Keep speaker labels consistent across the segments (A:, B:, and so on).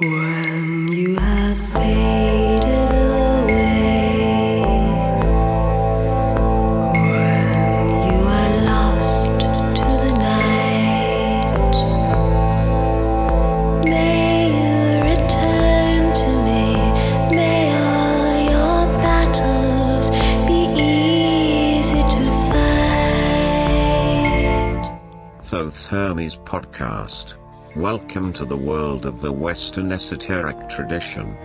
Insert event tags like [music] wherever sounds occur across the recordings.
A: When
B: Welcome to the world of the Western esoteric tradition.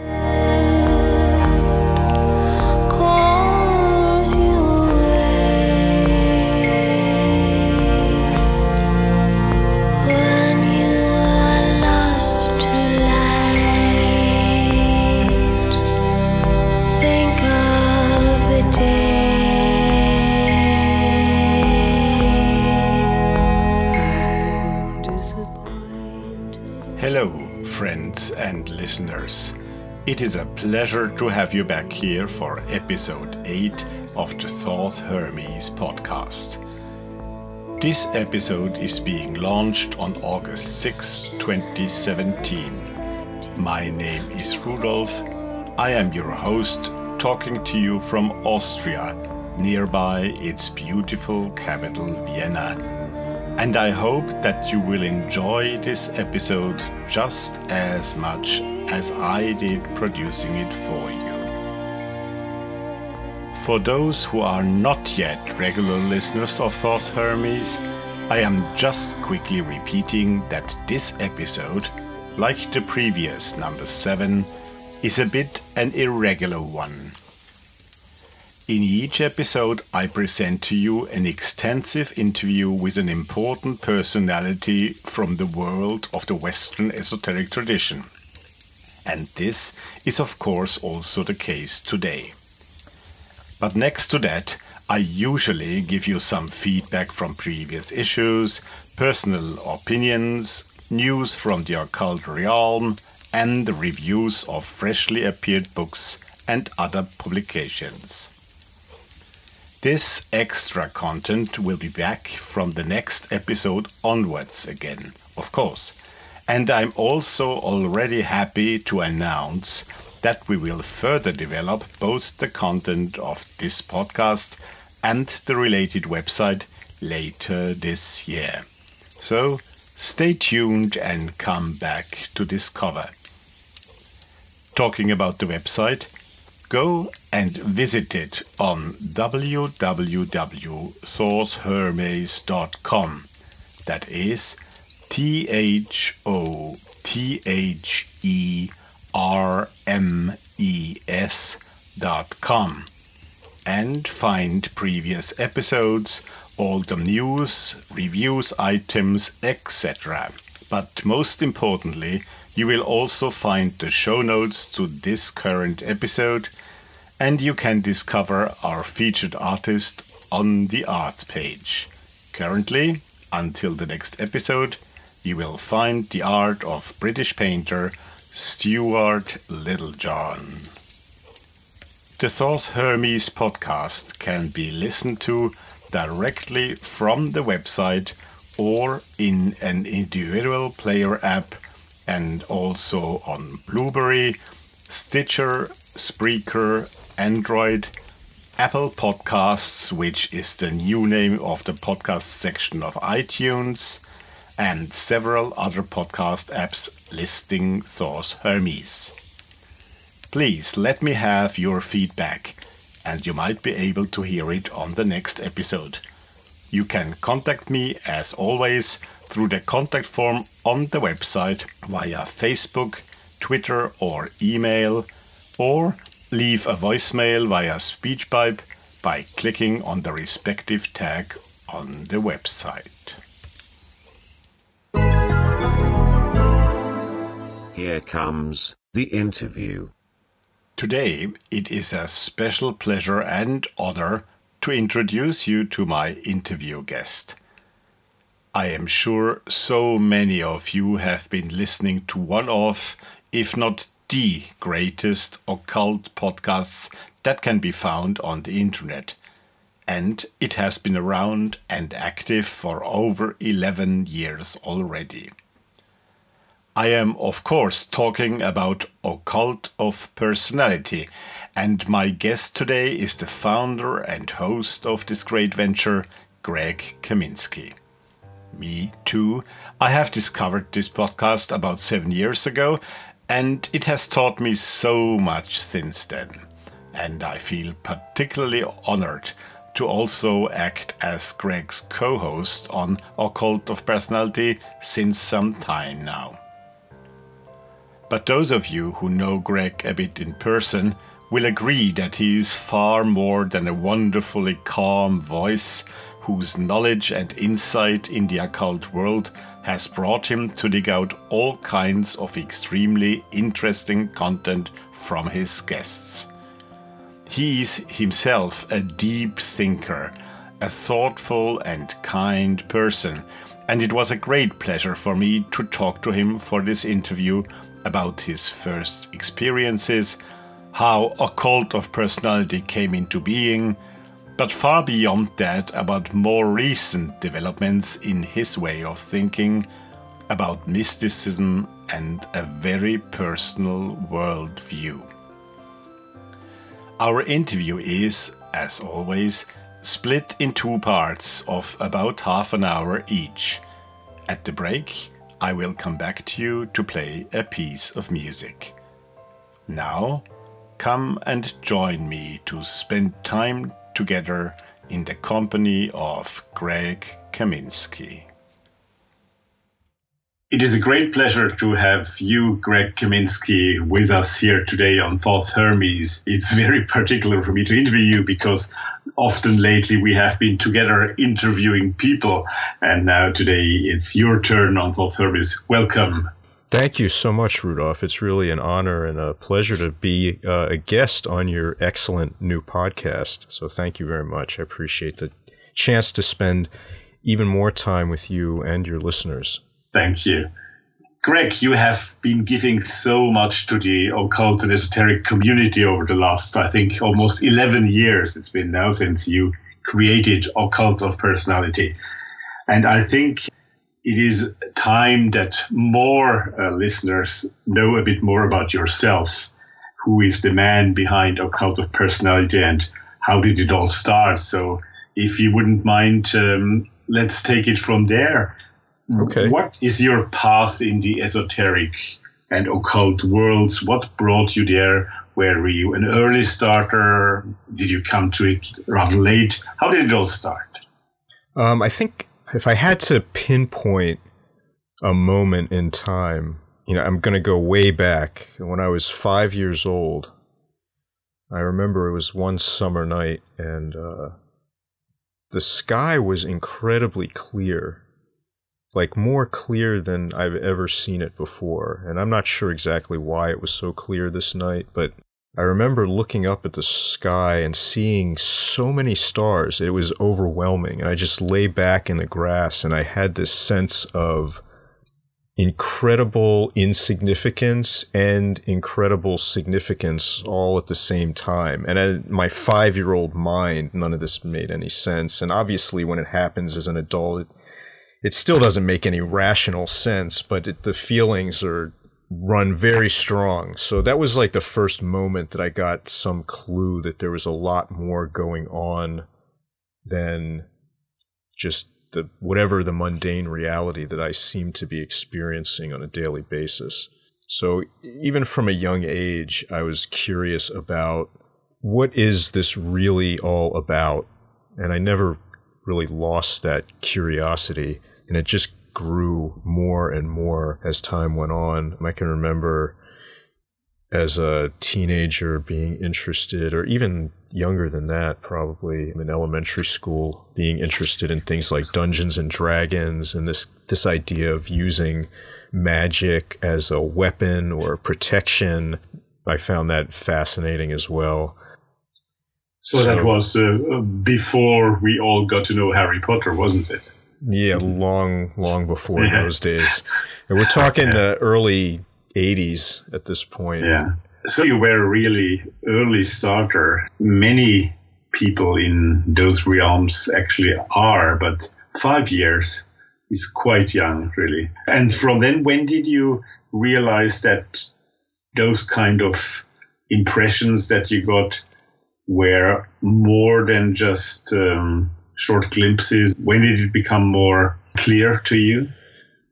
C: It is a pleasure to have you back here for episode 8 of the Thoth Hermes podcast. This episode is being launched on August 6, 2017. My name is Rudolf. I am your host, talking to you from Austria, nearby its beautiful capital, Vienna and I hope that you will enjoy this episode just as much as I did producing it for you. For those who are not yet regular listeners of Thoth Hermes, I am just quickly repeating that this episode, like the previous number 7, is a bit an irregular one. In each episode, I present to you an extensive interview with an important personality from the world of the Western esoteric tradition. And this is, of course, also the case today. But next to that, I usually give you some feedback from previous issues, personal opinions, news from the occult realm, and reviews of freshly appeared books and other publications. This extra content will be back from the next episode onwards again, of course. And I'm also already happy to announce that we will further develop both the content of this podcast and the related website later this year. So stay tuned and come back to discover. Talking about the website, go and visit it on www.thothermes.com. That is T H O T H E R M E S dot com and find previous episodes, all the news, reviews, items, etc. But most importantly, you will also find the show notes to this current episode, and you can discover our featured artist on the arts page. Currently, until the next episode, you will find the art of British painter Stuart Littlejohn. The Thoth Hermes podcast can be listened to directly from the website or in an individual player app and also on Blubrry, Stitcher, Spreaker, Android, Apple Podcasts, which is the new name of the podcast section of iTunes, and several other podcast apps listing Thoth Hermes. Please let me have your feedback, and you might be able to hear it on the next episode. You can contact me as always through the contact form on the website via Facebook, Twitter, or email, or leave a voicemail via SpeechPipe by clicking on the respective tag on the website.
B: Here comes the interview.
C: Today, it is a special pleasure and honor to introduce you to my interview guest. I am sure so many of you have been listening to one of, if not the greatest occult podcasts that can be found on the internet. And it has been around and active for over 11 years already. I am, of course, talking about Occult of Personality, and my guest today is the founder and host of this great venture, Greg Kaminsky. Me too. I have discovered this podcast about seven years ago, and it has taught me so much since then. And I feel particularly honored to also act as Greg's co host on Occult of Personality since some time now. But those of you who know Greg a bit in person will agree that he is far more than a wonderfully calm voice whose knowledge and insight in the occult world has brought him to dig out all kinds of extremely interesting content from his guests. He is himself a deep thinker, a thoughtful and kind person, and it was a great pleasure for me to talk to him for this interview about his first experiences, how Occult of Personality came into being, but far beyond that, about more recent developments in his way of thinking, about mysticism and a very personal worldview. Our interview is, as always, split in two parts of about half an hour each. At the break, I will come back to you to play a piece of music. Now, come and join me to spend time together in the company of Greg Kaminsky. It is a great pleasure to have you, Greg Kaminsky, with us here today on Thoth Hermes. It's very particular for me to interview you because often lately we have been together interviewing people, and now today it's your turn on Thoth Hermes. Welcome.
D: Thank you so much, Rudolph. It's really an honor and a pleasure to be uh, a guest on your excellent new podcast. So thank you very much. I appreciate the chance to spend even more time with you and your listeners.
C: Thank you. Greg, you have been giving so much to the occult and esoteric community over the last, I think, almost 11 years. It's been now since you created Occult of Personality. And I think it is time that more uh, listeners know a bit more about yourself. Who is the man behind Occult of Personality and how did it all start? So, if you wouldn't mind, um, let's take it from there.
D: Okay.
C: What is your path in the esoteric and occult worlds? What brought you there? Where were you an early starter? Did you come to it rather late? How did it all start?
D: Um, I think if I had to pinpoint a moment in time, you know, I'm going to go way back. When I was five years old, I remember it was one summer night and uh, the sky was incredibly clear, like more clear than I've ever seen it before. And I'm not sure exactly why it was so clear this night, but I remember looking up at the sky and seeing so many stars. It was overwhelming. And I just lay back in the grass and I had this sense of incredible insignificance and incredible significance all at the same time. And my five year old mind, none of this made any sense. And obviously, when it happens as an adult, it still doesn't make any rational sense, but it, the feelings are run very strong. So that was like the first moment that I got some clue that there was a lot more going on than just the whatever the mundane reality that I seem to be experiencing on a daily basis. So even from a young age, I was curious about what is this really all about? And I never really lost that curiosity. And it just grew more and more as time went on. I can remember as a teenager being interested, or even younger than that, probably in elementary school, being interested in things like Dungeons and Dragons and this this idea of using magic as a weapon or protection. I found that fascinating as well.
C: So, so that was uh, before we all got to know Harry Potter, wasn't it?
D: Yeah, long, long before those days. And we're talking the early 80s at this point.
C: Yeah. So you were a really early starter. Many people in those realms actually are, but five years is quite young, really. And from then, when did you
E: realize that those kind of impressions that you got were more than just um, short glimpses? When did it become more clear to you?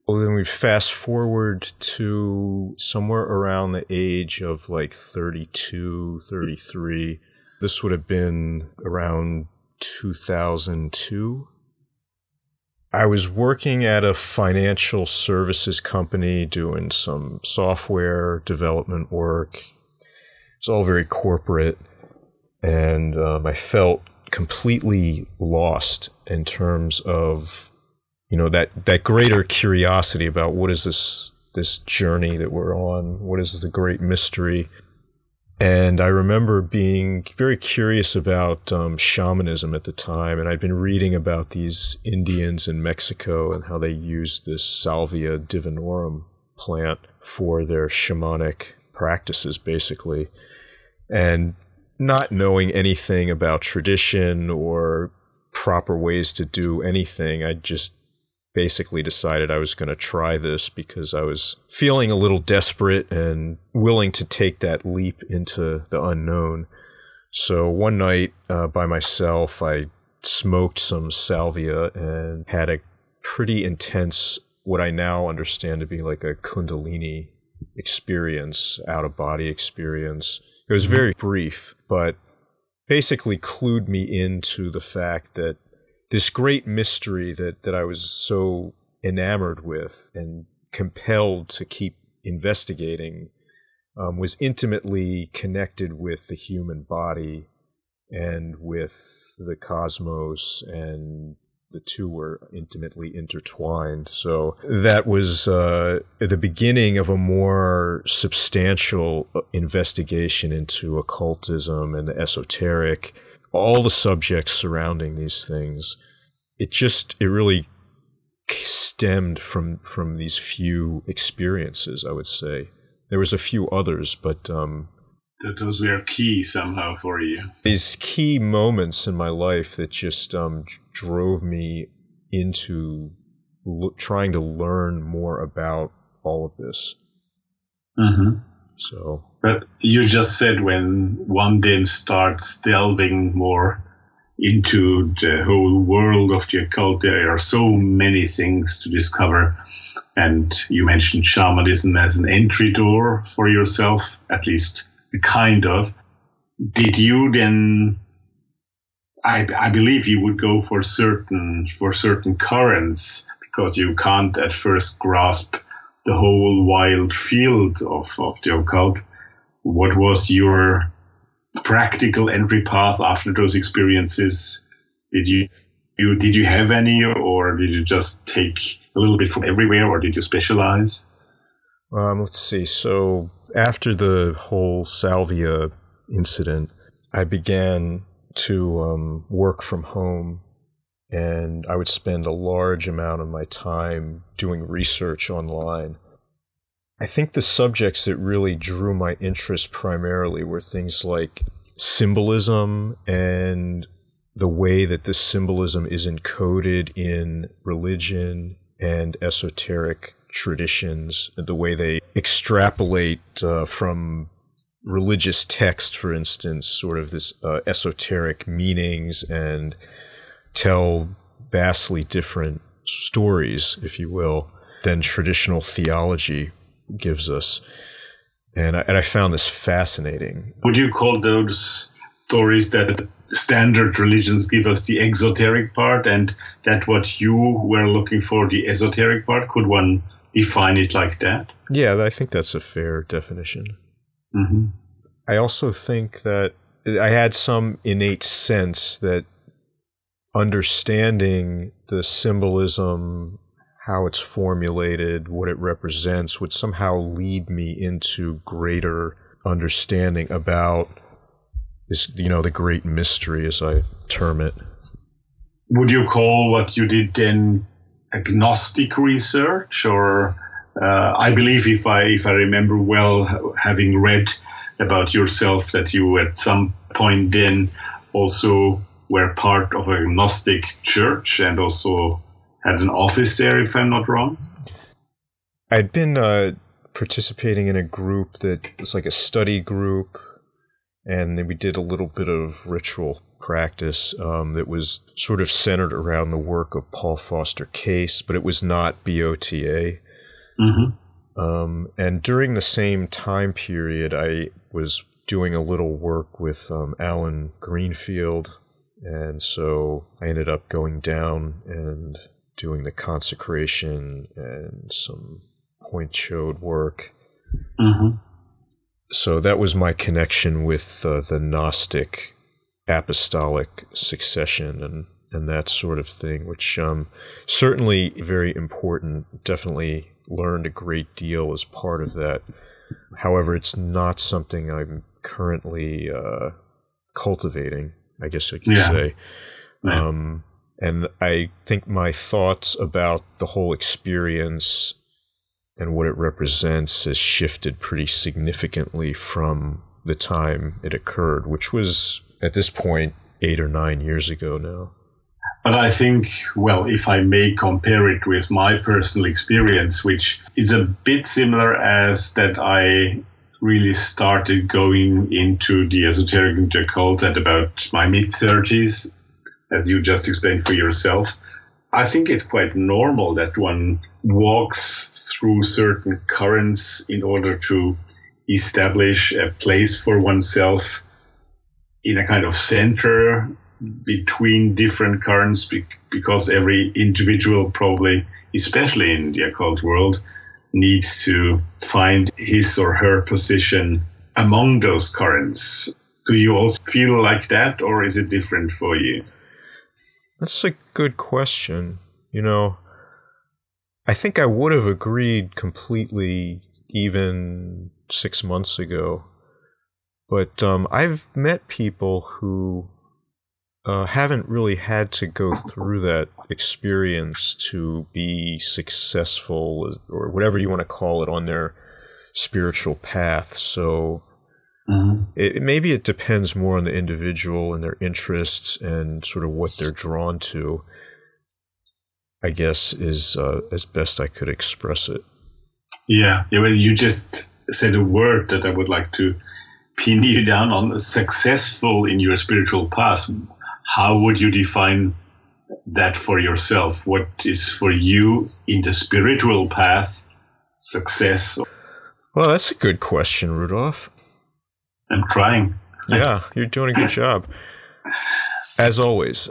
D: Well, then we fast forward to somewhere around the age of like 32, 33. This would have been around 2002. I was working at a financial services company doing some software development work. It's all very corporate. And um, I felt completely lost in terms of you know that that greater curiosity about what is this this journey that we're on? What is the great mystery? And i remember being very curious about um, shamanism at the time and i'd been reading about these indians in mexico and how they used this salvia divinorum plant for their shamanic practices basically. And not knowing anything about tradition or proper ways to do anything i just basically decided I was going to try this because I was feeling a little desperate and willing to take that leap into the unknown. So one night uh, by myself, I smoked some salvia and had a pretty intense, what I now understand to be like a Kundalini experience, out of body experience. It was very brief, but basically clued me into the fact that this great mystery that, that I was so enamored with and compelled to keep investigating um, was intimately connected with the human body and with the cosmos and the two were intimately intertwined. So that was uh, the beginning of a more substantial uh, investigation into occultism and the esoteric all the subjects surrounding these things, it just it really stemmed from from these few experiences. I would say there was a few others, but um,
E: that those were key somehow for you.
D: These key moments in my life that just um, drove me into trying to learn more about all of this.
E: Mm-hmm.
D: So
E: but you just said when one then starts delving more into the whole world of the occult, there are so many things to discover. And you mentioned shamanism as an entry door for yourself, at least kind of. Did you then? I, I believe you would go for certain for certain currents because you can't at first grasp the whole wild field of, of the occult what was your practical entry path after those experiences? Did you, you did you have any, or did you just take a little bit from everywhere, or did you specialize?
D: Um, let's see. So after the whole salvia incident, I began to um, work from home, and I would spend a large amount of my time doing research online. I think the subjects that really drew my interest primarily were things like symbolism and the way that this symbolism is encoded in religion and esoteric traditions, the way they extrapolate uh, from religious text, for instance, sort of this uh, esoteric meanings and tell vastly different stories, if you will, than traditional theology gives us. And I, and I found this fascinating.
E: Would you call those stories that standard religions give us the exoteric part and that what you were looking for, the esoteric part? Could one define it like that?
D: Yeah, I think that's a fair definition.
E: Mm-hmm.
D: I also think that I had some innate sense that understanding the symbolism how it's formulated, what it represents, would somehow lead me into greater understanding about this, you know, the great mystery, as I term it.
E: Would you call what you did then agnostic research, or uh, I believe, if I if I remember well, having read about yourself, that you at some point then also were part of a Gnostic church and also had an office there, if I'm not wrong.
D: I'd been uh, participating in a group that was like a study group, and then we did a little bit of ritual practice um, that was sort of centered around the work of Paul Foster Case, but it was not BOTA.
E: Mm-hmm.
D: Um, and during the same time period, I was doing a little work with um, Allen Greenfield. And so I ended up going down and doing the consecration and some point showed work.
E: Mm-hmm.
D: So that was my connection with uh, the Gnostic apostolic succession and, and that sort of thing, which um, certainly very important. Definitely learned a great deal as part of that. However, it's not something I'm currently uh, cultivating, I guess I could
E: Yeah.
D: say.
E: Yeah.
D: Um, and I think my thoughts about the whole experience and what it represents has shifted pretty significantly from the time it occurred, which was at this point eight or nine years ago now.
E: But I think, well, if I may compare it with my personal experience, which is a bit similar as that I really started going into the esoteric and occult at about my mid 30s, as you just explained for yourself. I think it's quite normal that one walks through certain currents in order to establish a place for oneself in a kind of center between different currents be- because every individual probably especially in the occult world needs to find his or her position among those currents do you also feel like that or is it different for you
D: That's a good question. You know, I think I would have agreed completely even six months ago. But um, I've met people who uh, haven't really had to go through that experience to be successful or whatever you want to call it on their spiritual path. So it, maybe it depends more on the individual and their interests and sort of what they're drawn to. I guess is uh, as best I could express it.
E: yeah, yeah well, you just said a word that i would like to pin you down on successful in your spiritual path how would you define that for yourself what is for you in the spiritual path success
D: Well, that's a good question, Rudolph.
E: i'm trying [laughs]
D: Yeah, you're doing a good job. As always,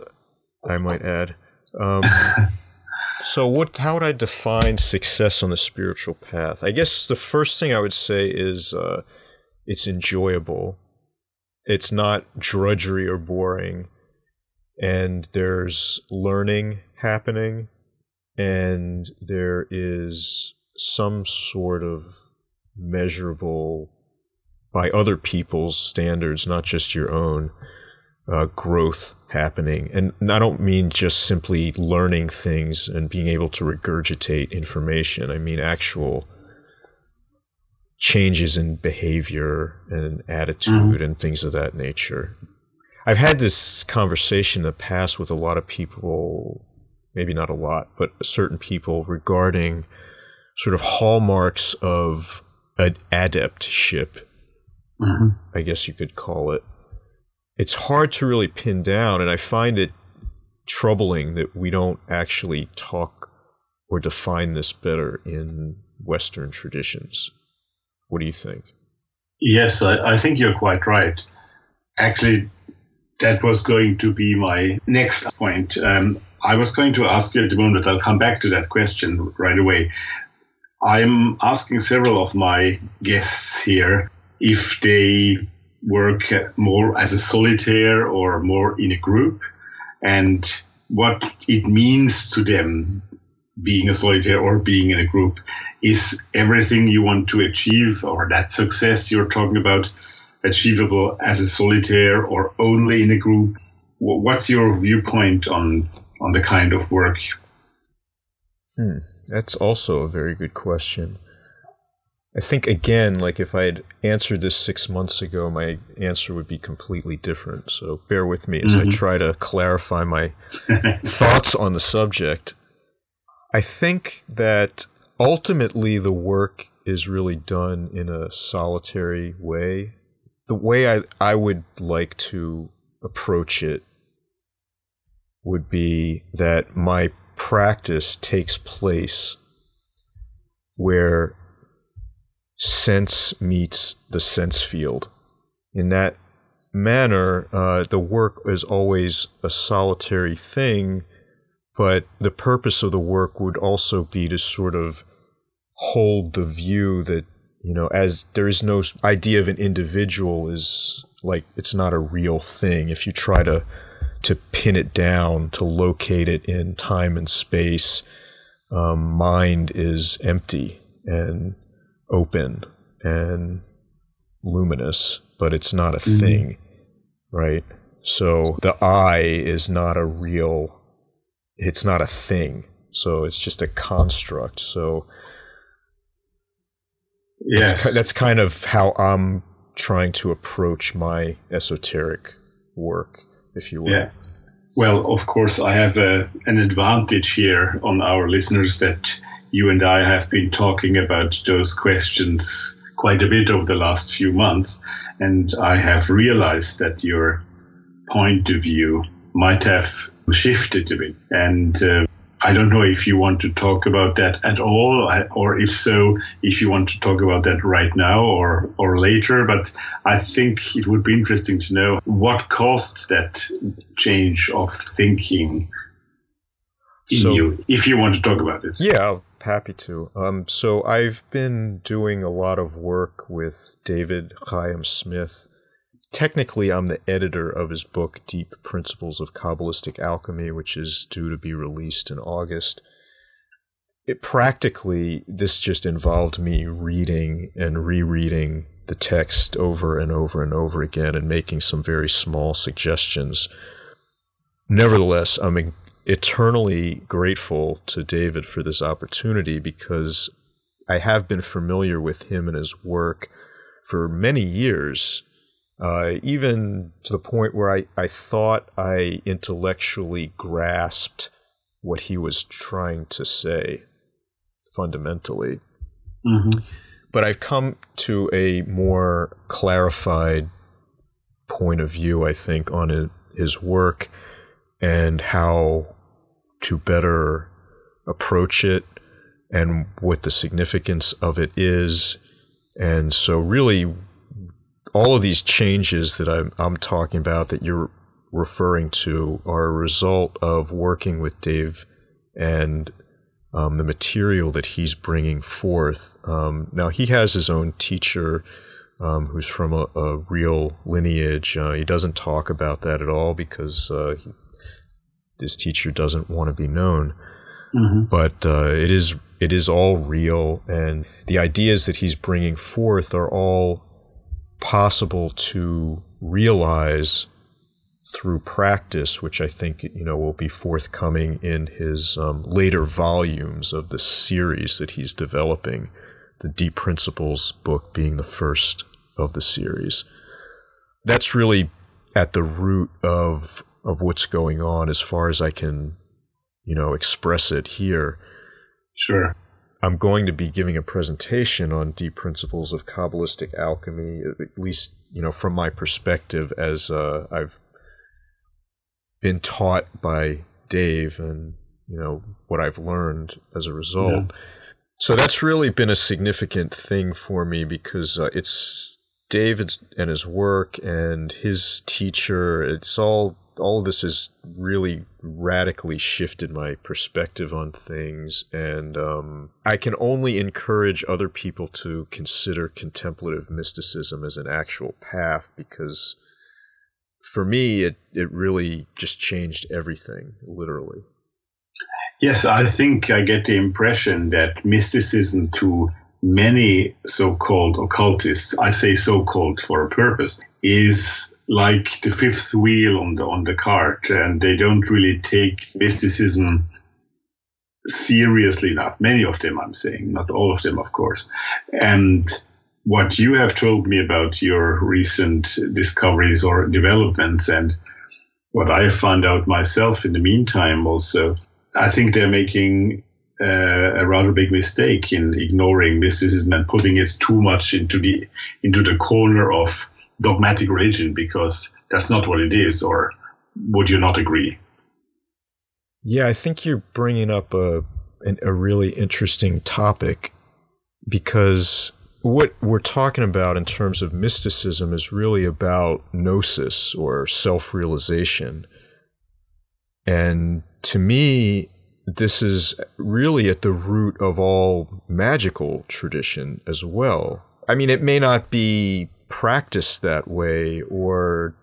D: I might add. Um, [laughs] so, what? How would I define success on the spiritual path? I guess the first thing I would say is uh, it's enjoyable. It's not drudgery or boring, and there's learning happening, and there is some sort of measurable by other people's standards, not just your own, uh, growth happening. And I don't mean just simply learning things and being able to regurgitate information. I mean actual changes in behavior and attitude mm-hmm. and things of that nature. I've had this conversation in the past with a lot of people, maybe not a lot, but certain people regarding sort of hallmarks of an adeptship mm-hmm. I guess you could call it. It's hard to really pin down, and I find it troubling that we don't actually talk or define this better in Western traditions. What do you think?
E: Yes, I, I think you're quite right. Actually, that was going to be my next point. Um, I was going to ask you at the moment, I'll come back to that question right away. I'm asking several of my guests here if they work more as a solitaire or more in a group and what it means to them being a solitaire or being in a group is everything you want to achieve or that success you're talking about achievable as a solitaire or only in a group what's your viewpoint on on the kind of work
D: Hmm, that's also a very good question. I think again, like if I had answered this six months ago, my answer would be completely different. So bear with me as I try to clarify my [laughs] thoughts on the subject. I think that ultimately the work is really done in a solitary way. The way I, I would like to approach it would be that my practice takes place where sense meets the sense field. In that manner, uh, the work is always a solitary thing, but the purpose of the work would also be to sort of hold the view that, you know, as there is no idea of an individual is like it's not a real thing. If you try to to pin it down, to locate it in time and space, um, mind is empty and open and luminous, but it's not a
E: Mm-hmm.
D: thing, right? So the I is not a real, it's not a thing. So it's just a construct. So
E: Yes.
D: that's, that's kind of how I'm trying to approach my esoteric work, if you will.
E: Yeah. Well, of course, I have a, an advantage here on our listeners that you and I have been talking about those questions quite a bit over the last few months. And I have realized that your point of view might have shifted a bit. And uh, I don't know if you want to talk about that at all, or if so, if you want to talk about that right now or, or later. But I think it would be interesting to know what caused that change of thinking in
D: So-
E: you, if you want to talk about it.
D: Yeah, I'm happy to. Um, so I've been doing a lot of work with David Chaim Smith. Technically, I'm the editor of his book, Deep Principles of Kabbalistic Alchemy, which is due to be released in August. It practically, this just involved me reading and rereading the text over and over and over again and making some very small suggestions. Nevertheless, I'm eternally grateful to David for this opportunity because I have been familiar with him and his work for many years, uh, even to the point where I, I thought I intellectually grasped what he was trying to say fundamentally.
E: Mhm.
D: But I've come to a more clarified point of view, I think, on it, his work and how to better approach it and what the significance of it is. And so, really, all of these changes that I'm, I'm talking about that you're referring to are a result of working with Dave and um, the material that he's bringing forth. Um, now, he has his own teacher um, who's from a, a real lineage. Uh, he doesn't talk about that at all because uh, he, his teacher doesn't want to be known. But uh, it is it is all real, and the ideas that he's bringing forth are all possible to realize through practice, which I think you know will be forthcoming in his um, later volumes of the series that he's developing. The Deep Principles book being the first of the series. That's really at the root of of what's going on, as far as I can, you know, express it here.
E: Sure.
D: I'm going to be giving a presentation on deep principles of Kabbalistic alchemy, at least, you know, from my perspective as uh, I've been taught by Dave and, you know, what I've learned as a result. So that's really been a significant thing for me because uh, it's David's and his work and his teacher. It's all all of this has really radically shifted my perspective on things, and um, I can only encourage other people to consider contemplative mysticism as an actual path because for me, it it really just changed everything, literally.
E: Yes, I think I get the impression that mysticism to many so-called occultists, I say so-called for a purpose, is like the fifth wheel on the on the cart, and they don't really take mysticism seriously enough. Many of them, I'm saying, not all of them, of course. And what you have told me about your recent discoveries or developments, and what I found out myself in the meantime, also, I think they're making uh, a rather big mistake in ignoring mysticism and putting it too much into the into the corner of dogmatic religion because that's not what it is. Or would you not agree?
D: Yeah, I think you're bringing up a a really interesting topic because what we're talking about in terms of mysticism is really about gnosis or self realization. And to me, this is really at the root of all magical tradition as well. I mean, it may not be practiced that way or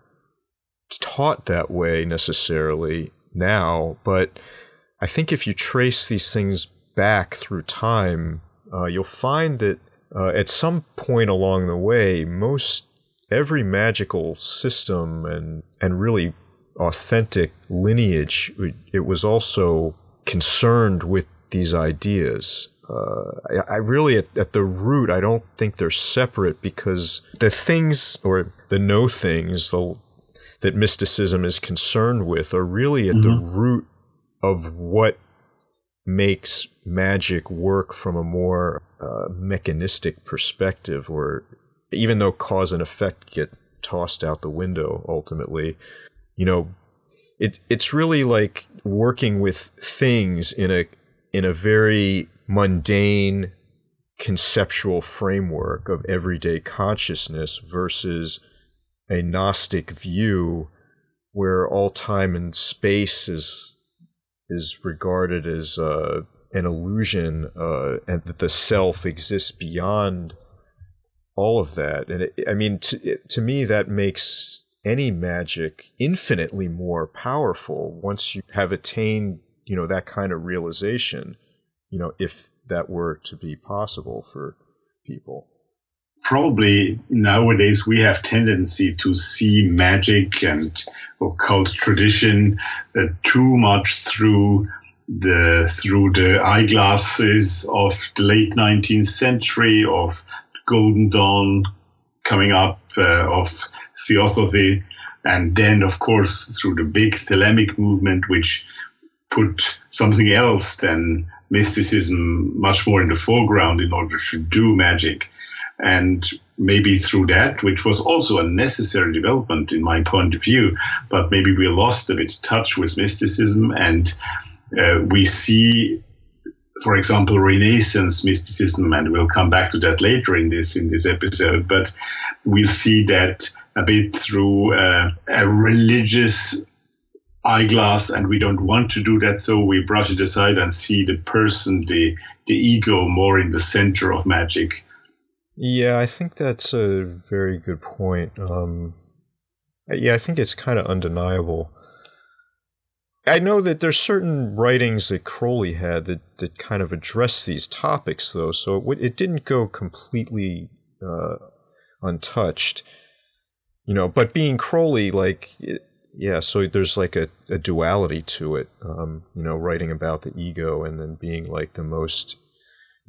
D: taught that way necessarily now, but I think if you trace these things back through time, uh, you'll find that uh, at some point along the way, most every magical system and and really authentic lineage, it was also concerned with these ideas. Uh, I, I, really, at, at, the root, I don't think they're separate because the things or the no things the, that mysticism is concerned with are really at mm-hmm. the root of what makes magic work from a more uh, mechanistic perspective, or even though cause and effect get tossed out the window ultimately, you know, it it's really like working with things in a in a very mundane conceptual framework of everyday consciousness versus a gnostic view where all time and space is is regarded as uh, an illusion uh, and that the self exists beyond all of that. And it, i mean to, to me that makes any magic infinitely more powerful once you have attained you know that kind of realization you know if that were to be possible for people?
E: Probably nowadays we have tendency to see magic and occult tradition uh, too much through the through the eyeglasses of the late 19th century of golden dawn coming up uh, of theosophy and then of course through the big thelemic movement which put something else than mysticism much more in the foreground in order to do magic and maybe through that, which was also a necessary development in my point of view, but maybe we lost a bit touch with mysticism and uh, we see for example, Renaissance mysticism, and we'll come back to that later in this in this episode. But we see that a bit through uh, a religious eyeglass, and we don't want to do that, so we brush it aside and see the person, the the ego, more in the center of magic.
D: Yeah, I think that's a very good point. Um, yeah, I think it's kind of undeniable. I know that there's certain writings that Crowley had that, that kind of address these topics, though, so it, it didn't go completely uh, untouched. You know, but being Crowley, like, it, yeah, so there's like a, a duality to it. Um, you know, writing about the ego and then being like the most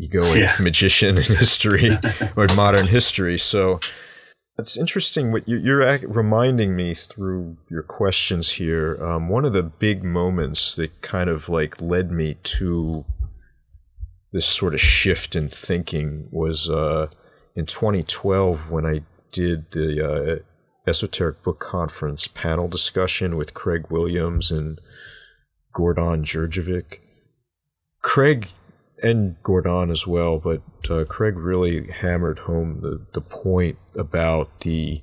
D: egoic yeah. [laughs] magician in history [laughs] or in modern history. So it's interesting what you're reminding me through your questions here. Um, one of the big moments that kind of like led me to this sort of shift in thinking was uh, in 2012 when I did the uh, Esoteric Book Conference panel discussion with Craig Williams and Gordon Djurdjevic. Craig and Gordon as well, but uh, Craig really hammered home the, the point about the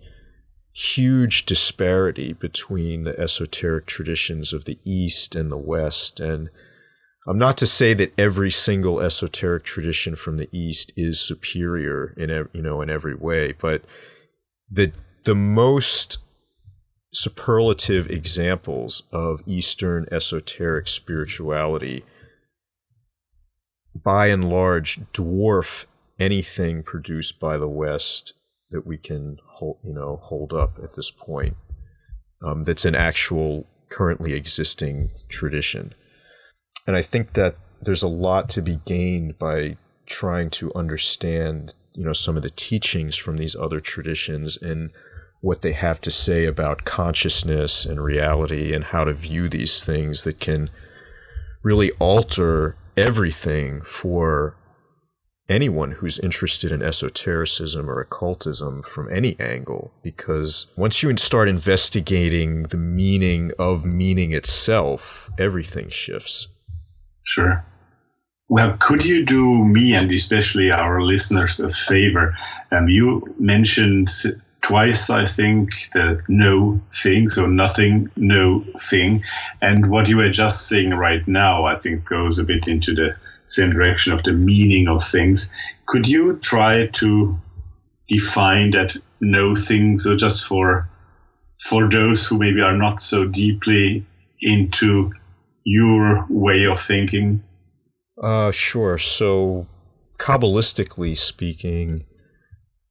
D: huge disparity between the esoteric traditions of the East and the West. And I'm not to say that every single esoteric tradition from the East is superior in you know in every way, but the the most superlative examples of Eastern esoteric spirituality by and large dwarf anything produced by the West that we can hold, you know, hold up at this point. Um, that's an actual currently existing tradition, and I think that there's a lot to be gained by trying to understand, you know, some of the teachings from these other traditions and what they have to say about consciousness and reality and how to view these things that can really alter everything for anyone who's interested in esotericism or occultism from any angle because once you start investigating the meaning of meaning itself everything shifts
E: Sure. Well, could you do me and especially our listeners a favor? Um, you mentioned twice, I think, the no thing, so nothing, no thing. And what you were just saying right now, I think, goes a bit into the same direction of the meaning of things. Could you try to define that no thing, so just for for those who maybe are not so deeply into your way of thinking?
D: Uh, sure. So, Kabbalistically speaking,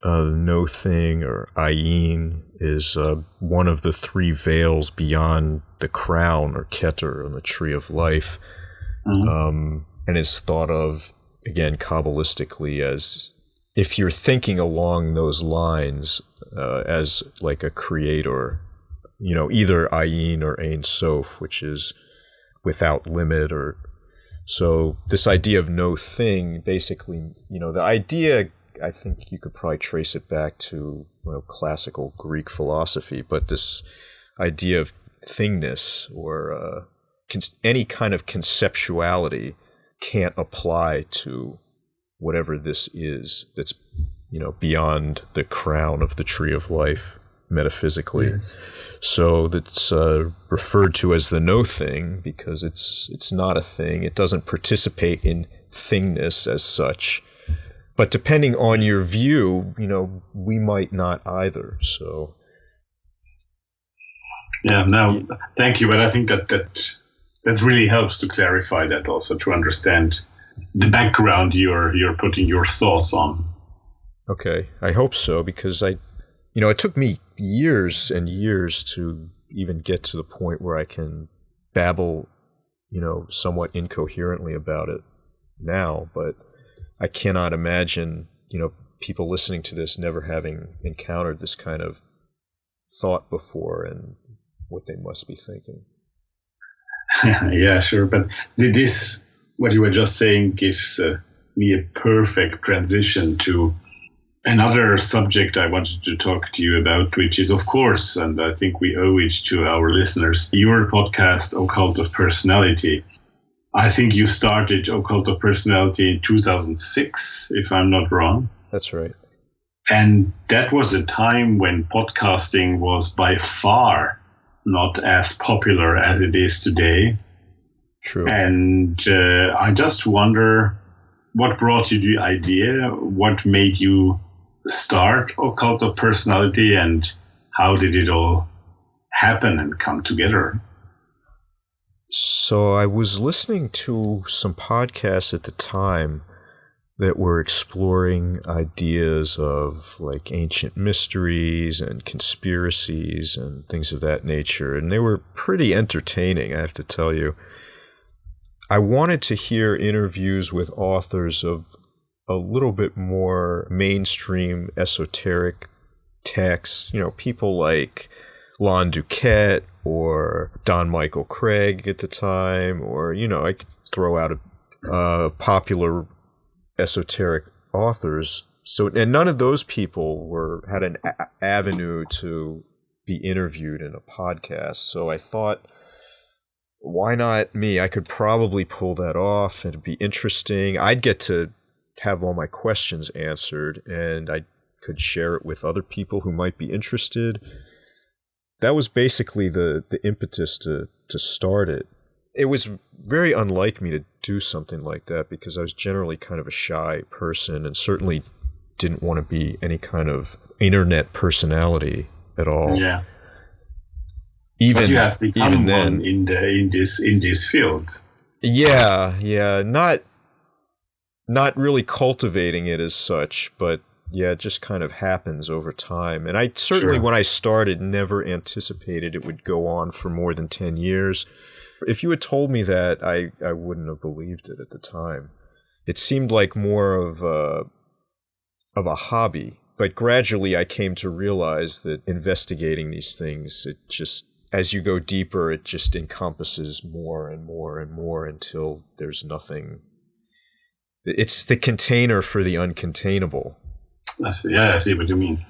D: uh, no thing or ayin is uh, one of the three veils beyond the crown or keter on the tree of life, um, and is thought of again Kabbalistically as if you're thinking along those lines uh, as like a creator, you know, either ayin or ein sof, which is without limit or so this idea of no thing basically you know the idea i think you could probably trace it back to you know, classical greek philosophy but this idea of thingness or uh, con- any kind of conceptuality can't apply to whatever this is that's you know beyond the crown of the tree of life metaphysically so that's uh, referred to as the no thing because it's it's not a thing. It doesn't participate in thingness as such. But depending on your view, you know, we might not either. So
E: Yeah, no, thank you. But I think that that that really helps to clarify that also to understand the background you're you're putting your thoughts on.
D: okay, I hope so because I, you know, it took me years and years to even get to the point where I can babble, you know, somewhat incoherently about it now. But I cannot imagine, you know, people listening to this never having encountered this kind of thought before and what they must be thinking. [laughs]
E: yeah, sure. But this, what you were just saying, gives uh, me a perfect transition to another subject I wanted to talk to you about, which is, of course, and I think we owe it to our listeners, your podcast, Occult of Personality. I think you started Occult of Personality in 2006, if I'm not wrong.
D: That's right.
E: And that was a time when podcasting was by far not as popular as it is today.
D: True.
E: And uh, I just wonder what brought you the idea? What made you start Occult of Personality? And how did it all happen and come together?
D: So I was listening to some podcasts at the time that were exploring ideas of like ancient mysteries and conspiracies and things of that nature. And they were pretty entertaining, I have to tell you. I wanted to hear interviews with authors of a little bit more mainstream esoteric texts, you know, people like Lon Duquette or Don Michael Kraig at the time, or, you know, I could throw out a, popular esoteric authors. So, and none of those people were had an a- avenue to be interviewed in a podcast. So I thought, why not me? I could probably pull that off. It'd be interesting. I'd get to have all my questions answered, and I could share it with other people who might be interested. That was basically the the impetus to to start it it was very unlike me to do something like that because I was generally kind of a shy person and certainly didn't want to be any kind of internet personality at all.
E: Yeah.
D: Even
E: but you have become
D: even
E: one
D: then,
E: in the in this in this field.
D: yeah, yeah, not not really cultivating it as such, but yeah, it just kind of happens over time. And I certainly,
E: Sure.
D: when I started, never anticipated it would go on for more than 10 years. If you had told me that, I, I wouldn't have believed it at the time. It seemed like more of a, of a hobby. But gradually, I came to realize that investigating these things, it just, as you go deeper, it just encompasses more and more and more until there's nothing it's the container for the uncontainable.
E: I see, yeah, I see what you mean.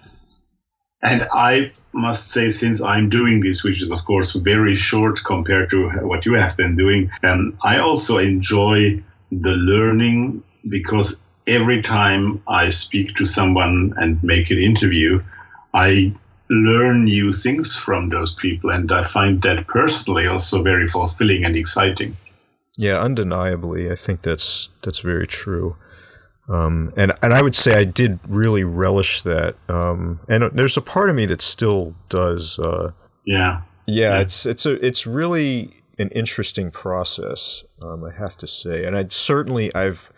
E: And I must say, since I'm doing this, which is of course very short compared to what you have been doing, um, I also enjoy the learning because every time I speak to someone and make an interview, I learn new things from those people, and I find that personally also very fulfilling and exciting.
D: Yeah, undeniably, I think that's that's very true. Um, and and I would say I did really relish that. Um, and there's a part of me that still does. Uh,
E: Yeah.
D: yeah,
E: Yeah.
D: it's it's a it's really an interesting process. Um, I have to say, and I'd certainly I've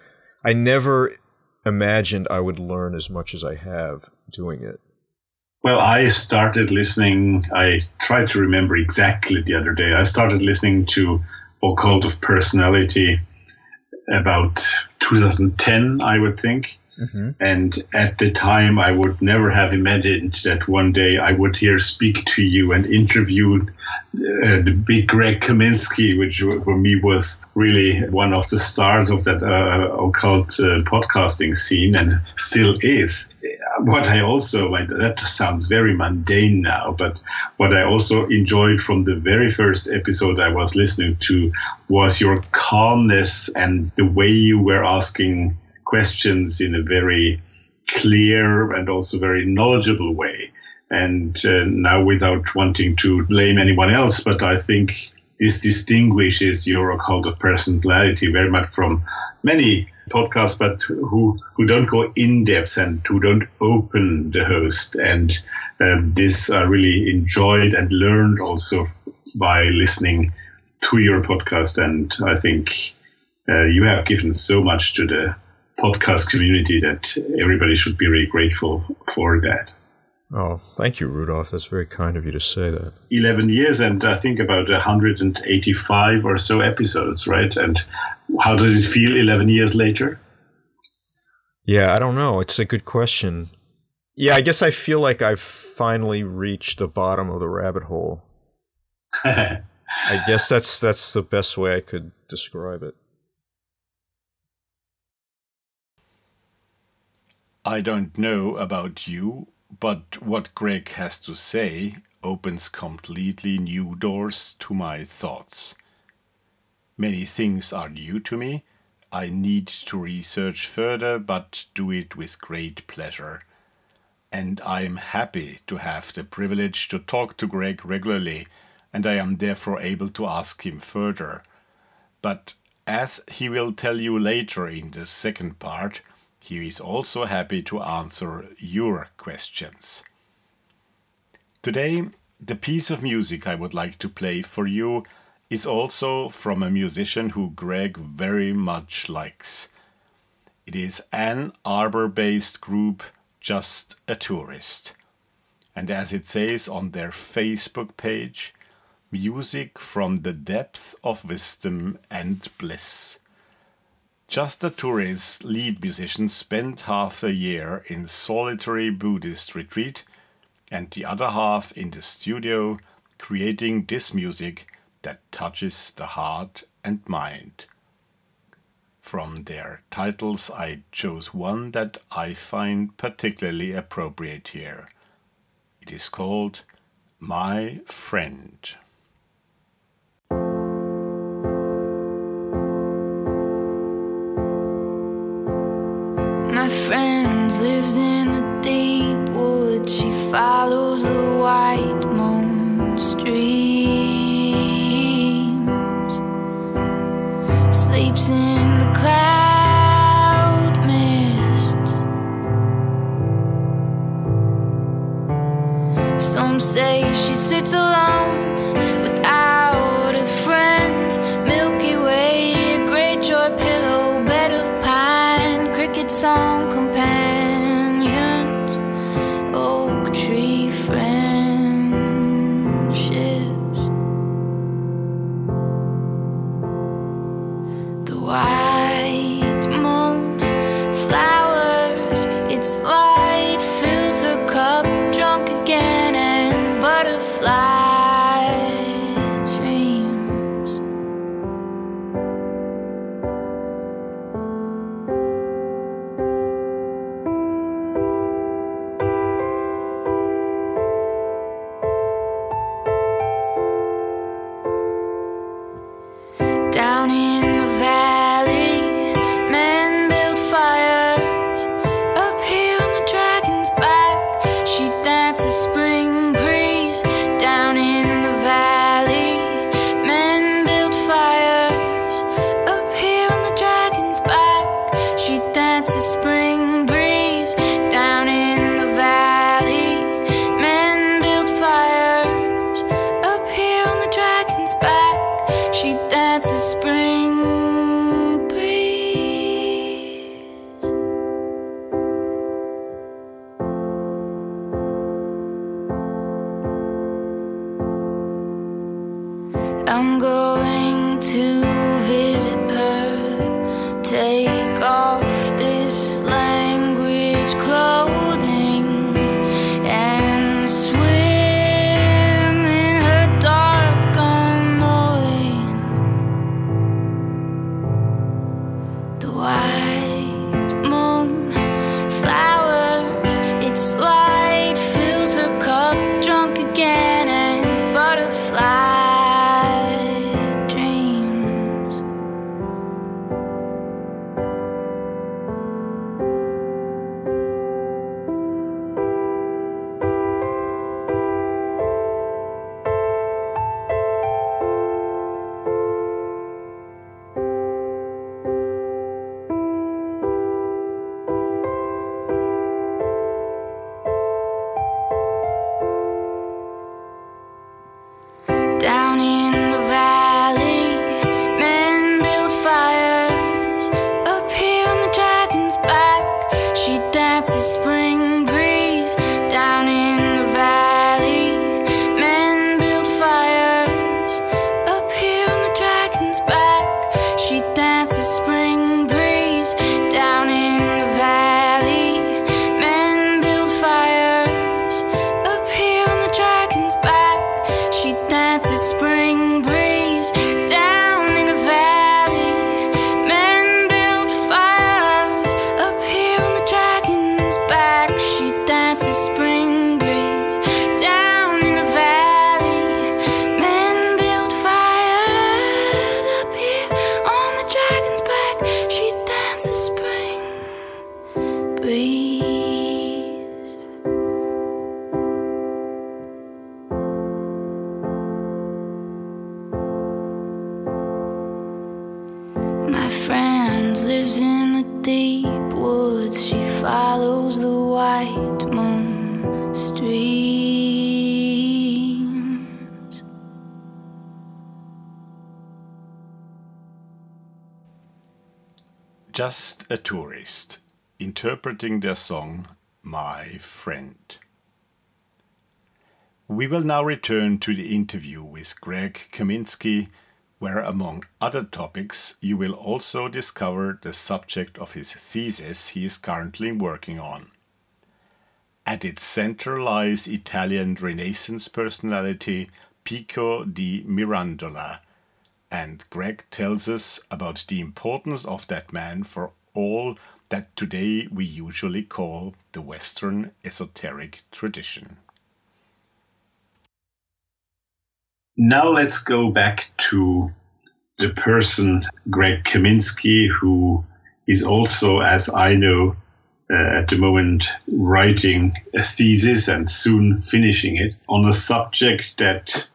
D: I never imagined I would learn as much as I have doing it.
E: Well, I started listening. I tried to remember exactly the other day. I started listening to Occult of Personality about 2010, I would think. And at the time, I would never have imagined that one day I would here speak to you and interview uh, the big Greg Kaminsky, which for me was really one of the stars of that uh, occult uh, podcasting scene and still is. What I also, like, that sounds very mundane now, but what I also enjoyed from the very first episode I was listening to was your calmness and the way you were asking questions in a very clear and also very knowledgeable way. And uh, now, without wanting to blame anyone else, but I think this distinguishes your occult of personality very much from many podcasts, but who who don't go in depth and who don't open the host. And um, this I really enjoyed and learned also by listening to your podcast. And I think uh, you have given so much to the podcast community that everybody should be really grateful for that.
D: Oh, thank you, Rudolph. That's very kind of you to say that.
E: 11 years and I think about 185 or so episodes, right? And how does it feel 11 years later?
D: Yeah, I don't know. It's a good question. Yeah, I guess I feel like I've finally reached the bottom of the rabbit hole. [laughs] I guess that's that's the best way I could describe it.
C: I don't know about you, but what Greg has to say opens completely new doors to my thoughts. Many things are new to me. I need to research further, but do it with great pleasure. And I am happy to have the privilege to talk to Greg regularly, and I am therefore able to ask him further. But as he will tell you later in the second part, he is also happy to answer your questions. Today, the piece of music I would like to play for you is also from a musician who Greg very much likes. It is Ann Arbor based group Just a Tourist. And as it says on their Facebook page, music from the depth of wisdom and bliss. Just a Tourist lead musician spent half a year in solitary Buddhist retreat and the other half in the studio creating this music that touches the heart and mind. From their titles, I chose one that I find particularly appropriate here. It is called My Friend.
F: My friend lives in a deep wood. She follows the white moon streams. Sleeps in the cloud mist. Some say she sits alone
C: interpreting their song My Friend. We will now return to the interview with Greg Kaminsky, where, among other topics, you will also discover the subject of his thesis he is currently working on. At its center lies Italian Renaissance personality Pico di Mirandola, and Greg tells us about the importance of that man for all that today we usually call the Western esoteric tradition.
E: Now let's go back to the person, Greg Kaminsky, who is also, as I know, uh, at the moment writing a thesis and soon finishing it on a subject that,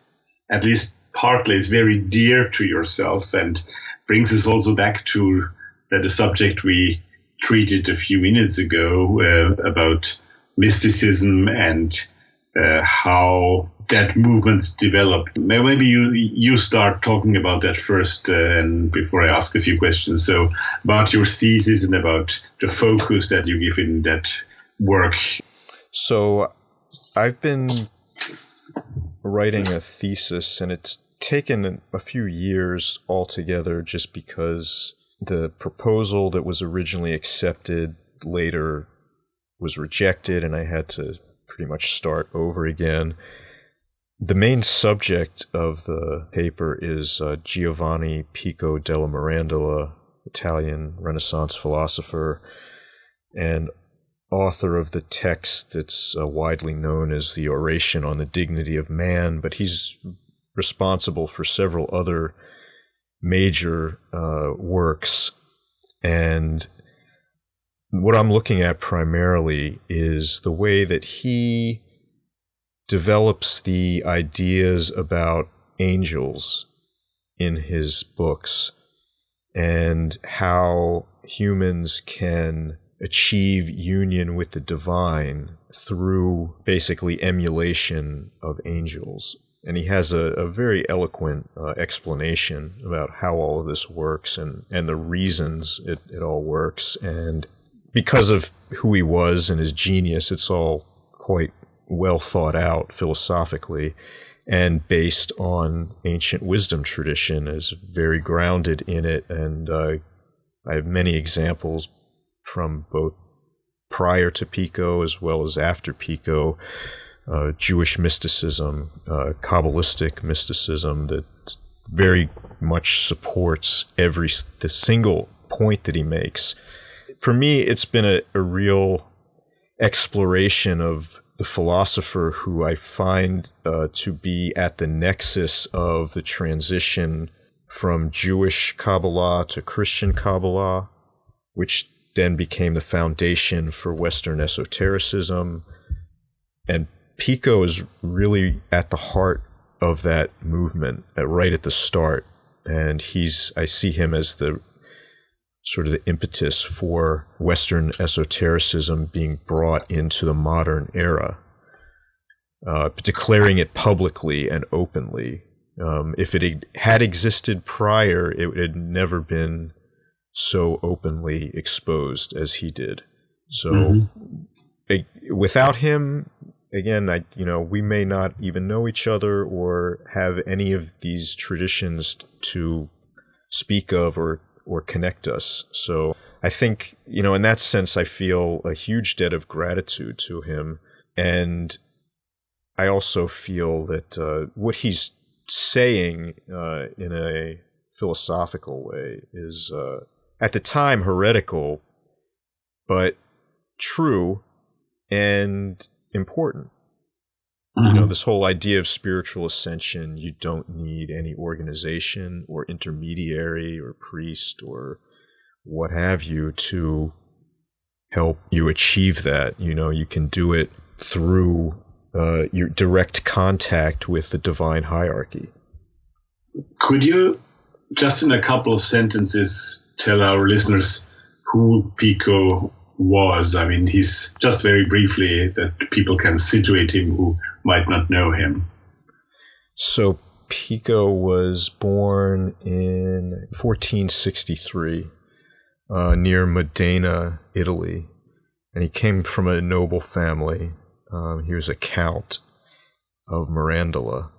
E: at least partly, is very dear to yourself and brings us also back to uh, the subject we treated a few minutes ago uh, about mysticism and uh, how that movement developed. Maybe you you start talking about that first, uh, and before I ask a few questions. So about your thesis and about the focus that you give in that work.
D: So I've been writing a thesis, and it's taken a few years altogether just because the proposal that was originally accepted later was rejected, and I had to pretty much start over again. The main subject of the paper is uh, Giovanni Pico della Mirandola, Italian Renaissance philosopher and author of the text that's uh, widely known as the Oration on the Dignity of Man, but he's responsible for several other major uh, works. And what I'm looking at primarily is the way that he develops the ideas about angels in his books and how humans can achieve union with the divine through basically emulation of angels. And he has a, a very eloquent uh, explanation about how all of this works and, and the reasons it, it all works. And because of who he was and his genius, it's all quite well thought out philosophically and based on ancient wisdom tradition is very grounded in it and uh, i have many examples from both prior to pico as well as after pico uh, jewish mysticism uh, kabbalistic mysticism that very much supports every the single point that he makes for me it's been a, a real exploration of the philosopher who I find uh, to be at the nexus of the transition from Jewish Kabbalah to Christian Kabbalah, which then became the foundation for Western esotericism. And Pico is really at the heart of that movement, uh, right at the start. And he's, I see him as the sort of the impetus for Western esotericism being brought into the modern era, uh, declaring it publicly and openly. Um, if it had existed prior, it had never been so openly exposed as he did. So, mm-hmm. without him, again, I you know we may not even know each other or have any of these traditions to speak of or or connect us. So I think, you know, in that sense, I feel a huge debt of gratitude to him. And I also feel that uh, what he's saying uh, in a philosophical way is, uh, at the time, heretical, but true and important. Mm-hmm. You know, this whole idea of spiritual ascension, you don't need any organization or intermediary or priest or what have you to help you achieve that. You know, you can do it through uh, your direct contact with the divine hierarchy.
E: Could you, just in a couple of sentences, tell our listeners who Pico was? I mean, he's just very briefly that people can situate him who might not know him.
D: So Pico was born in 1463 uh, near Modena, Italy, and he came from a noble family. Um, he was a count of Mirandola.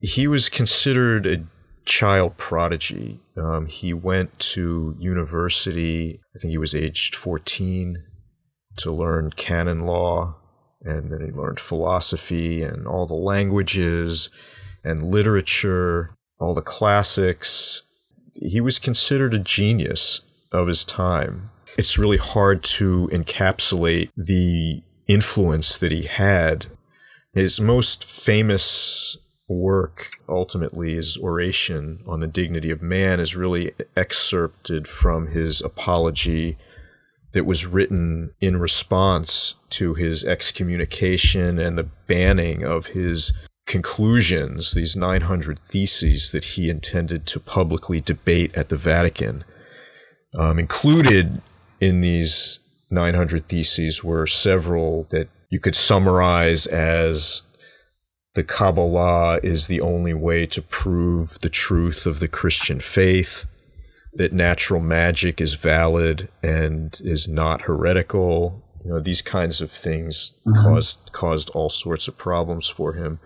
D: He was considered a child prodigy. Um, he went to university, I think he was aged 14, to learn canon law and then he learned philosophy and all the languages and literature, all the classics. He was considered a genius of his time. It's really hard to encapsulate the influence that he had. His most famous work, ultimately, his oration on the dignity of man, is really excerpted from his apology that was written in response to his excommunication and the banning of his conclusions, these 900 theses that he intended to publicly debate at the Vatican. Um, included in these 900 theses were several that you could summarize as the Kabbalah is the only way to prove the truth of the Christian faith that natural magic is valid and is not heretical. You know, these kinds of things mm-hmm. caused caused all sorts of problems for him.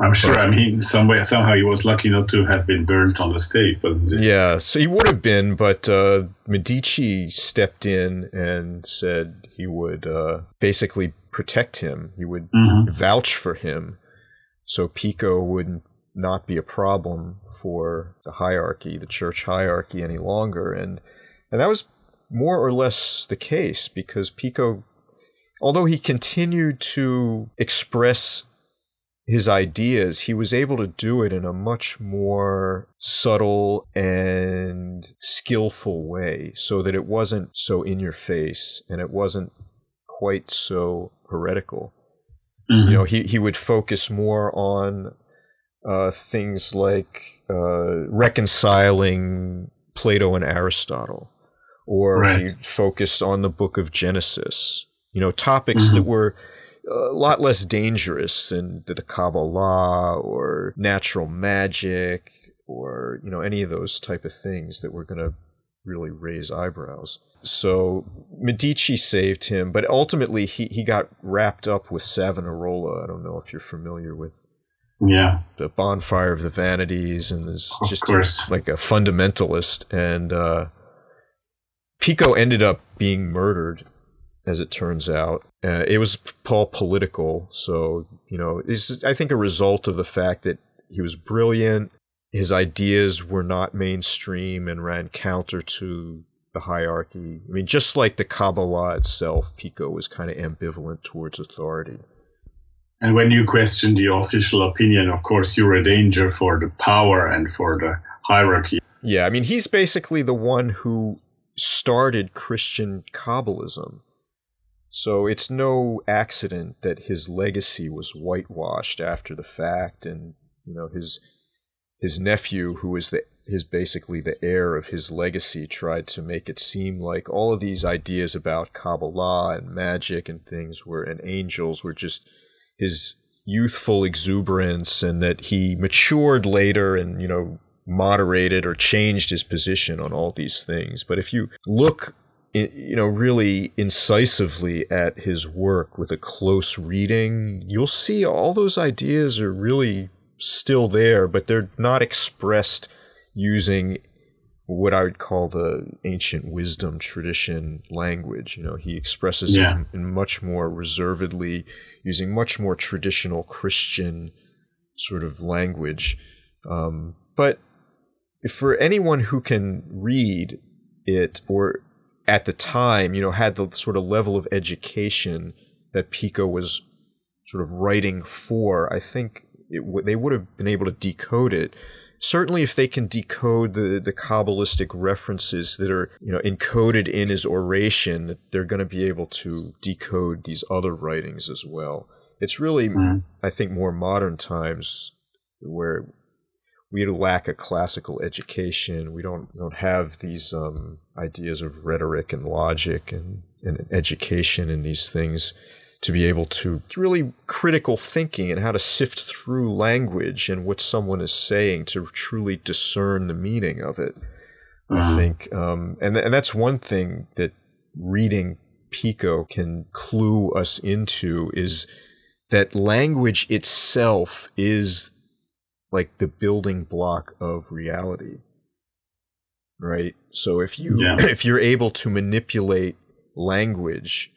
E: I'm sure. But, I mean, some way, somehow he was lucky not to have been burnt on the stake, but
D: yeah, so he would have been. But uh, Medici stepped in and said he would uh, basically protect him. He would mm-hmm. vouch for him, so Pico wouldn't not be a problem for the hierarchy, the church hierarchy any longer. And and that was more or less the case because Pico although he continued to express his ideas, he was able to do it in a much more subtle and skillful way so that it wasn't so in your face and it wasn't quite so heretical.
E: Mhm.
D: You know, he, he would focus more on uh, things like uh, reconciling Plato and Aristotle, or
E: Right.
D: he focused on the book of Genesis. You know, topics that were a lot less dangerous than the Kabbalah or natural magic or you know any of those type of things that were going to really raise eyebrows. So Medici saved him, but ultimately he, he got wrapped up with Savonarola. I don't know if you're familiar with
E: Yeah,
D: the bonfire of the vanities and is just
E: course.
D: like a fundamentalist and uh, pico ended up being murdered as it turns out uh, it was all political so you know is i think a result of the fact that he was brilliant his ideas were not mainstream and ran counter to the hierarchy i mean just like the kabbalah itself pico was kind of ambivalent towards authority
E: and when you question the official opinion, of course, you're a danger for the power and for the hierarchy.
D: Yeah, I mean, he's basically the one who started Christian Kabbalism. So it's no accident that his legacy was whitewashed after the fact, and you know his his nephew, who is the his basically the heir of his legacy, tried to make it seem like all of these ideas about Kabbalah and magic and things were and angels were just his youthful exuberance, and that he matured later and you know moderated or changed his position on all these things. But if you look, you know, really incisively at his work with a close reading, you'll see all those ideas are really still there, but they're not expressed using what I would call the ancient wisdom tradition language. You know, he expresses
E: Yeah.
D: it in much more reservedly, using much more traditional Christian sort of language. Um, but for anyone who can read it or at the time, you know, had the sort of level of education that Pico was sort of writing for, I think w- they would have been able to decode it. Certainly, if they can decode the, the Kabbalistic references that are, you know, encoded in his oration, they're going to be able to decode these other writings as well. It's really, I think, more modern times where we lack a classical education. We don't don't have these um, ideas of rhetoric and logic and, and education and these things to be able to really critical thinking and how to sift through language and what someone is saying to truly discern the meaning of it. I think, um, and th- and that's one thing that reading Pico can clue us into is that language itself is like the building block of reality right so if you
E: Yeah. [laughs]
D: if you're able to manipulate language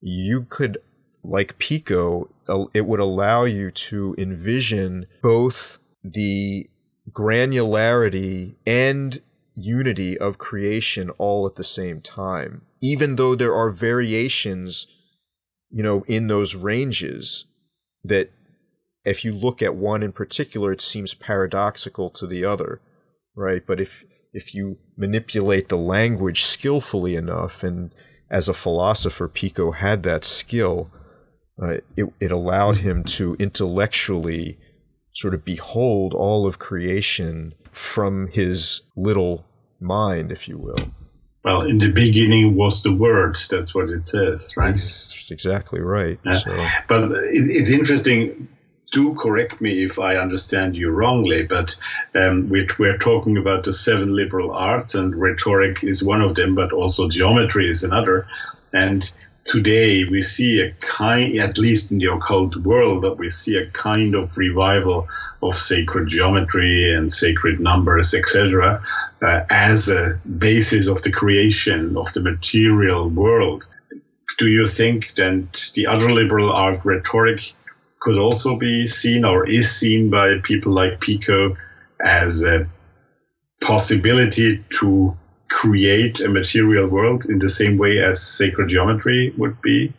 D: you could like pico it would allow you to envision both the granularity and unity of creation all at the same time even though there are variations you know in those ranges that if you look at one in particular, it seems paradoxical to the other, right? But if if you manipulate the language skillfully enough, and as a philosopher, Pico had that skill, uh, it it allowed him to intellectually sort of behold all of creation from his little mind, if you will.
E: Well, in the beginning was the word. That's what it says, right?
D: That's exactly right.
E: Yeah.
D: So.
E: But it, it's interesting. Do correct me if I understand you wrongly, but um, we're, we're talking about the seven liberal arts, and rhetoric is one of them, but also geometry is another. And today we see a kind, at least in the occult world, that we see a kind of revival of sacred geometry and sacred numbers, etc., uh, as a basis of the creation of the material world do you think that the other liberal art rhetoric could also be seen or is seen by people like Pico as a possibility to create a material world in the same way as sacred geometry would be?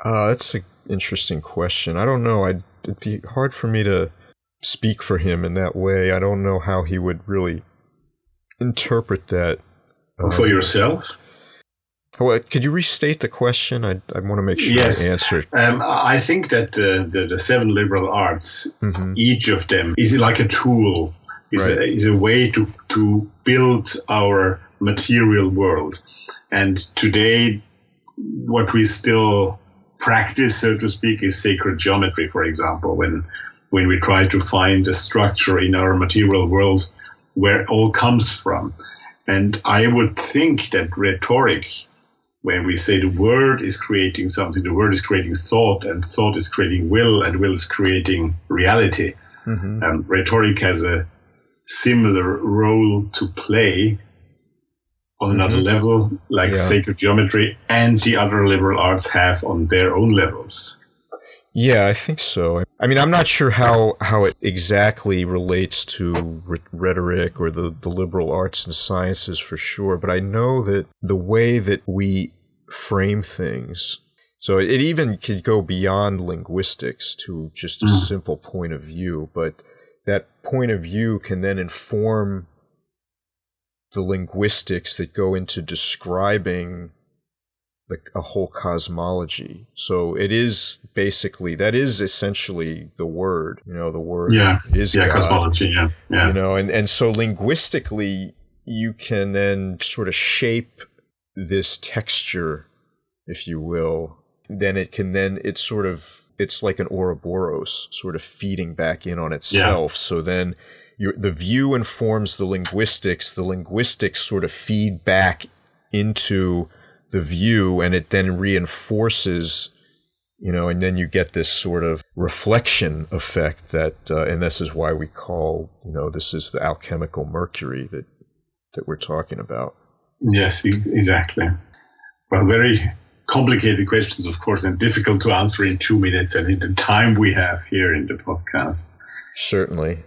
D: Uh, that's an interesting question. I don't know. I'd, it'd be hard for me to speak for him in that way. I don't know how he would really interpret that.
E: for yourself?
D: Well, could you restate the question? I, I want to make sure
E: Yes.
D: I answer.
E: Um, I think that uh, the, the seven liberal arts, each of them is it like a tool, is, a, is a way to, to build our material world. And today, what we still practice, so to speak, is sacred geometry, for example, when, when we try to find a structure in our material world where it all comes from. And I would think that rhetoric when we say the word is creating something, the word is creating thought, and thought is creating will, and will is creating reality.
D: Mm-hmm.
E: Um, rhetoric has a similar role to play on mm-hmm. another level, like
D: Yeah.
E: sacred geometry and the other liberal arts have on their own levels.
D: Yeah, I think so. I mean, I'm not sure how, how it exactly relates to rhe- rhetoric or the, the liberal arts and sciences for sure, but I know that the way that we frame things, so it even could go beyond linguistics to just a mm. simple point of view, but that point of view can then inform the linguistics that go into describing like a whole cosmology. So it is basically that is essentially the word, you know, the word
E: Yeah,
D: is
E: yeah,
D: God,
E: cosmology. Yeah, yeah,
D: you know, and and so linguistically you can then sort of shape this texture, if you will. Then it can then it's sort of it's like an Ouroboros sort of feeding back in on itself. So then your the view informs the linguistics. The linguistics sort of feed back into the view, and it then reinforces you know, and then you get this sort of reflection effect that, uh, and this is why we call, you know, this is the alchemical mercury that that we're talking about.
E: Yes, exactly. Well, very complicated questions, of course, and difficult to answer in two minutes and in the time we have here in the podcast.
D: Certainly.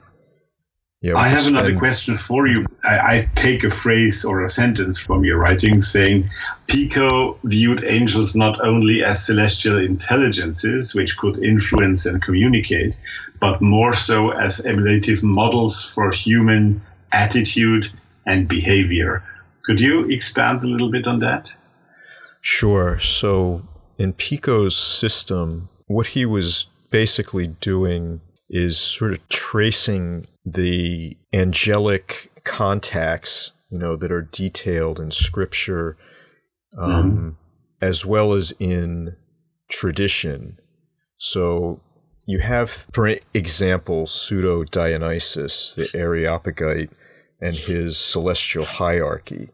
D: Yeah,
E: I have another question for you. I, I take a phrase or a sentence from your writing saying Pico viewed angels not only as celestial intelligences which could influence and communicate, but more so as emulative models for human attitude and behavior. Could you expand a little bit on that?
D: Sure. So in Pico's system, what he was basically doing is sort of tracing the angelic contacts, you know, that are detailed in scripture, um, as well as in tradition. So you have, for example, pseudo Dionysius, the Areopagite, and his celestial hierarchy.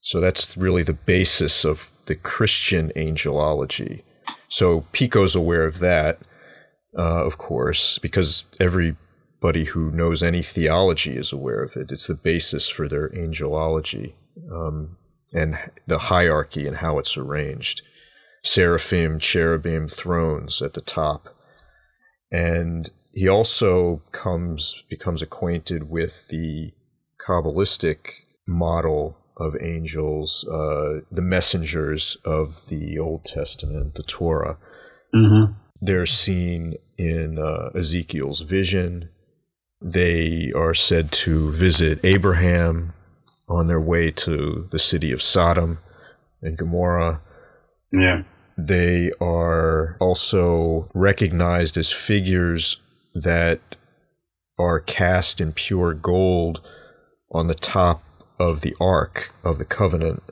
D: So that's really the basis of the Christian angelology. So Pico's aware of that, uh, of course, because everybody who knows any theology is aware of it. It's the basis for their angelology um, and the hierarchy and how it's arranged. Seraphim, cherubim, thrones at the top. And he also comes becomes acquainted with the Kabbalistic model of angels, uh, the messengers of the Old Testament, the Torah.
E: Mm-hmm.
D: They're seen in uh, Ezekiel's vision. They are said to visit Abraham on their way to the city of Sodom and Gomorrah.
E: Yeah.
D: They are also recognized as figures that are cast in pure gold on the top of the ark of the covenant.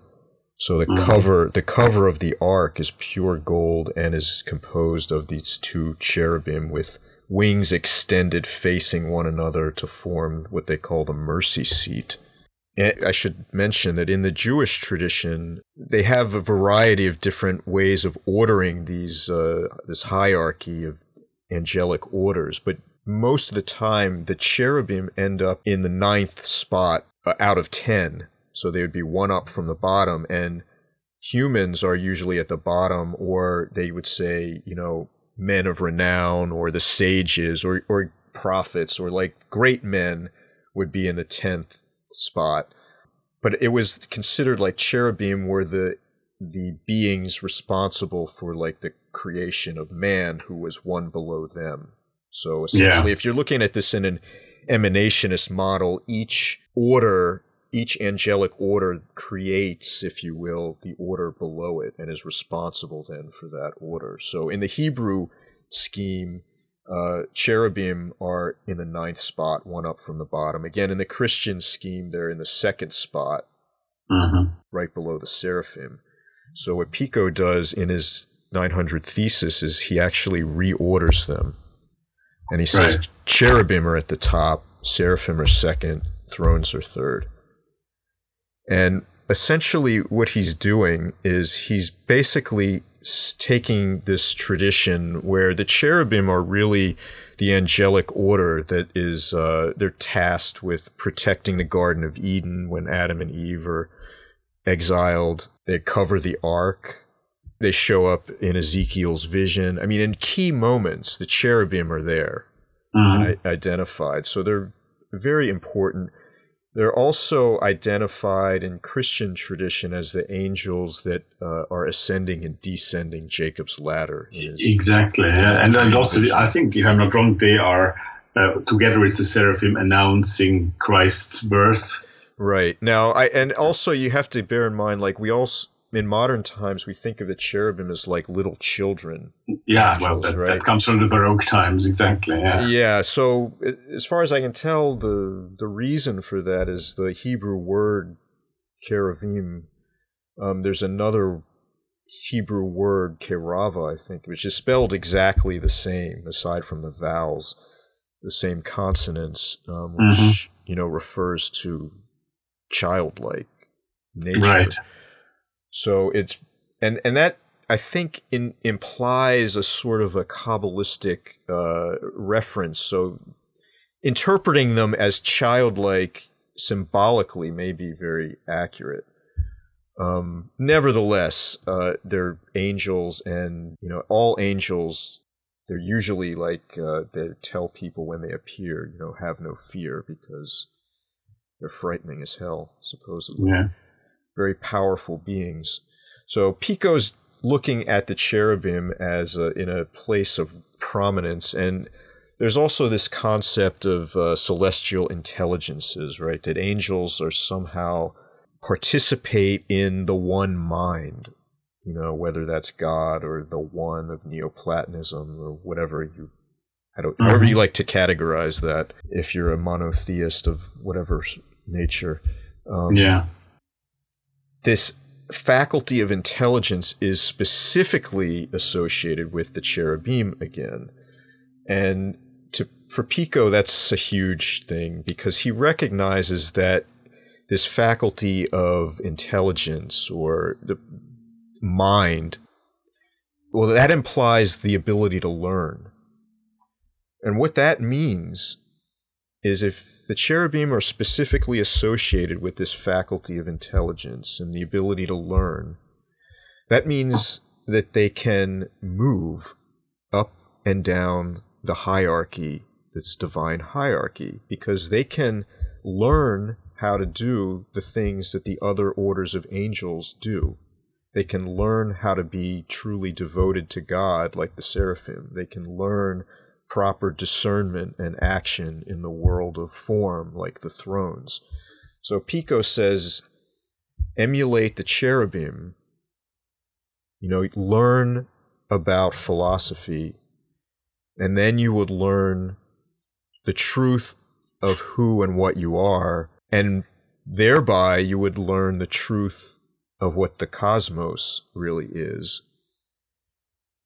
D: So the cover the cover of the ark is pure gold and is composed of these two cherubim with wings extended facing one another to form what they call the mercy seat. And I should mention that in the Jewish tradition, they have a variety of different ways of ordering these uh, this hierarchy of angelic orders, but most of the time the cherubim end up in the ninth spot uh, out of ten, so they would be one up from the bottom, and humans are usually at the bottom, or they would say, you know, men of renown, or the sages, or or prophets, or like great men would be in the tenth spot. But it was considered like cherubim were the the beings responsible for like the creation of man who was one below them. So essentially, if you're looking at this in an emanationist model, each order each angelic order creates, if you will, the order below it and is responsible then for that order. So in the Hebrew scheme, uh, cherubim are in the ninth spot, one up from the bottom. Again, in the Christian scheme, they're in the second spot,
E: Mhm.
D: right below the seraphim. So what Pico does in his 900 thesis is he actually reorders them. And he says
E: Right.
D: cherubim are at the top, seraphim are second, thrones are third. And essentially what he's doing is he's basically taking this tradition where the cherubim are really the angelic order that is uh, they're tasked with protecting the garden of eden when adam and eve are exiled they cover the ark they show up in ezekiel's vision i mean in key moments the cherubim are there
E: Mhm.
D: i- identified. So they're very important. They're also identified in Christian tradition as the angels that uh, are ascending and descending Jacob's ladder.
E: Exactly, yeah. and and also I think if I'm not wrong, they are uh, together with the seraphim announcing Christ's birth.
D: Right now, I and also you have to bear in mind, like we also in modern times we think of the cherubim as like little children.
E: Yeah, well, that,
D: right.
E: that comes from the Baroque times, exactly. Yeah,
D: Yeah, so as far as I can tell, the the reason for that is the Hebrew word cheruvim. Um, there's another Hebrew word kerava, I think, which is spelled exactly the same, aside from the vowels, the same consonants, um, which
E: Mhm.
D: you know refers to childlike nature.
E: Right.
D: So it's and and that I think in, implies a sort of a kabbalistic uh, reference. So interpreting them as childlike symbolically may be very accurate. Um, nevertheless, uh, they're angels, and you know all angels. They're usually like uh, they tell people when they appear, you know, have no fear because they're frightening as hell, supposedly
E: yeah.
D: Very powerful beings. So Pico's looking at the cherubim as a, in a place of prominence, and there's also this concept of uh, celestial intelligences, right? That angels are somehow participate in the one mind, you know, whether that's God or the one of Neoplatonism or whatever you. I don't, however you like to categorize that, if you're a monotheist of whatever nature. Um,
E: yeah.
D: This faculty of intelligence is specifically associated with the cherubim again. And to for Pico, that's a huge thing because he recognizes that this faculty of intelligence or the mind, well, that implies the ability to learn. And what that means is if the cherubim are specifically associated with this faculty of intelligence and the ability to learn, that means that they can move up and down the hierarchy that's divine hierarchy because they can learn how to do the things that the other orders of angels do. They can learn how to be truly devoted to God like the seraphim. They can learn proper discernment and action in the world of form like the thrones. So Pico says emulate the cherubim, you know, learn about philosophy, and then you would learn the truth of who and what you are, and thereby you would learn the truth of what the cosmos really is.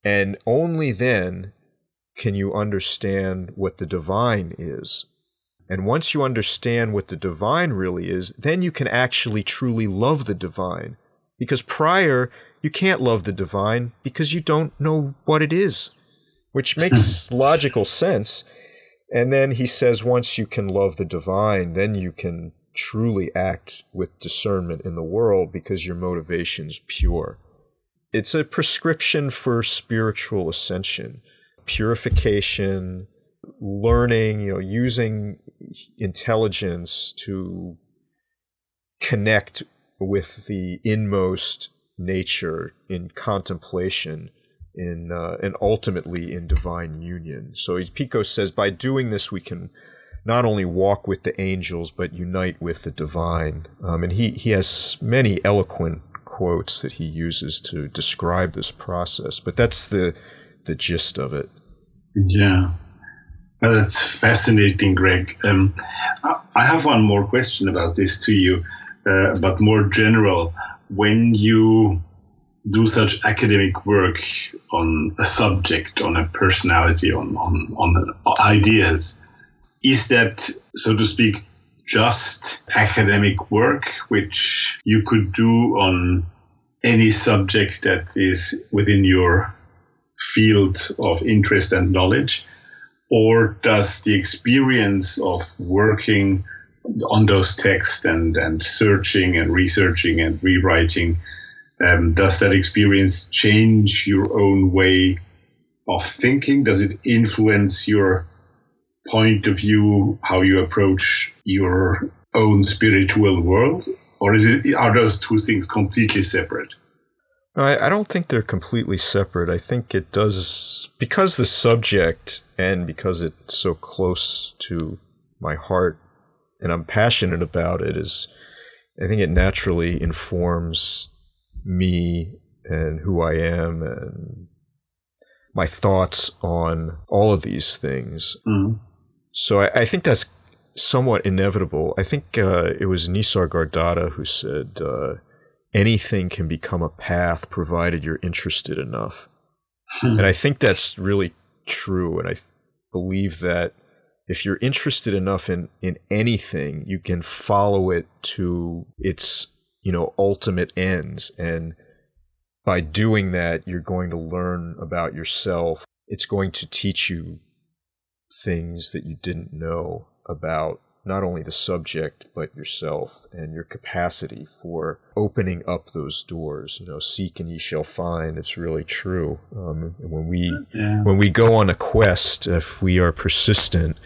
D: And only then can you understand what the divine is. And once you understand what the divine really is, then you can actually truly love the divine. Because prior, you can't love the divine because you don't know what it is, which [laughs] makes logical sense. And then he says, once you can love the divine, then you can truly act with discernment in the world because your motivation's pure. It's a prescription for spiritual ascension, purification, learning, you know, using intelligence to connect with the inmost nature in contemplation in uh, and ultimately in divine union. So Pico says, by doing this, we can not only walk with the angels but unite with the divine. Um, and he he has many eloquent quotes that he uses to describe this process. But that's the the gist of it.
E: Yeah. Well, that's fascinating, Greg. Um, I- I have one more question about this to you, uh, but more general. When you do such academic work on a subject, on a personality, on, on, on ideas, is that, so to speak, just academic work, which you could do on any subject that is within your field of interest and knowledge? Or does the experience of working on those texts and, and searching and researching and rewriting, um, does that experience change your own way of thinking? Does it influence your point of view, how you approach your own spiritual world? Or is it, are those two things completely separate?
D: I, I don't think they're completely separate. I think it does because the subject and because it's so close to my heart and I'm passionate about it is I think it naturally informs me and who I am and my thoughts on all of these things.
E: Mm.
D: So I, I think that's somewhat inevitable. I think uh, it was Nisargadatta who said, uh, anything can become a path provided you're interested enough. Hmm. and I think that's really true. And I believe that if you're interested enough in, in anything, you can follow it to its, you know, ultimate ends. And by doing that, you're going to learn about yourself. It's going to teach you things that you didn't know about not only the subject but yourself and your capacity for opening up those doors you know seek and ye shall find it's really true um, when we
E: Yeah.
D: when we go on a quest if we are persistent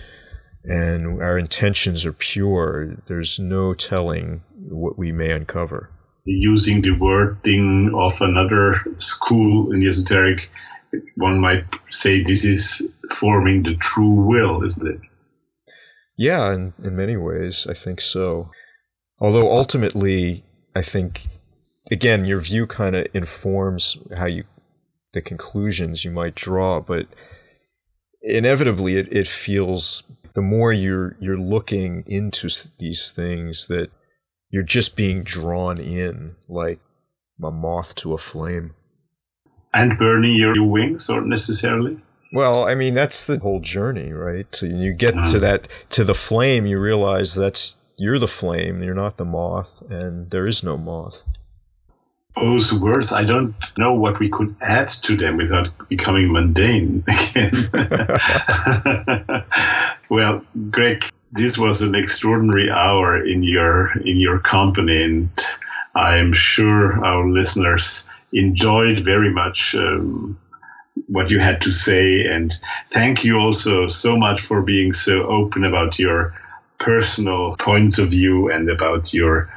D: and our intentions are pure there's no telling what we may uncover
E: using the wording of another school in the esoteric, one might say this is forming the true will, isn't it?
D: Yeah, in, in many ways, I think so. Although ultimately, I think, again, your view kind of informs how you, the conclusions you might draw, but inevitably it, it feels the more you're, you're looking into these things that you're just being drawn in like a moth to a flame.
E: And burning your, your wings, or necessarily?
D: Well, I mean, that's the whole journey, right? So you get to that, to the flame, you realize that's, you're the flame, you're not the moth, and there is no moth.
E: Those words, I don't know what we could add to them without becoming mundane again. [laughs] well, Greg, this was an extraordinary hour in your in your company, and I am sure our listeners enjoyed very much um, what you had to say. And thank you also so much for being so open about your personal points of view and about your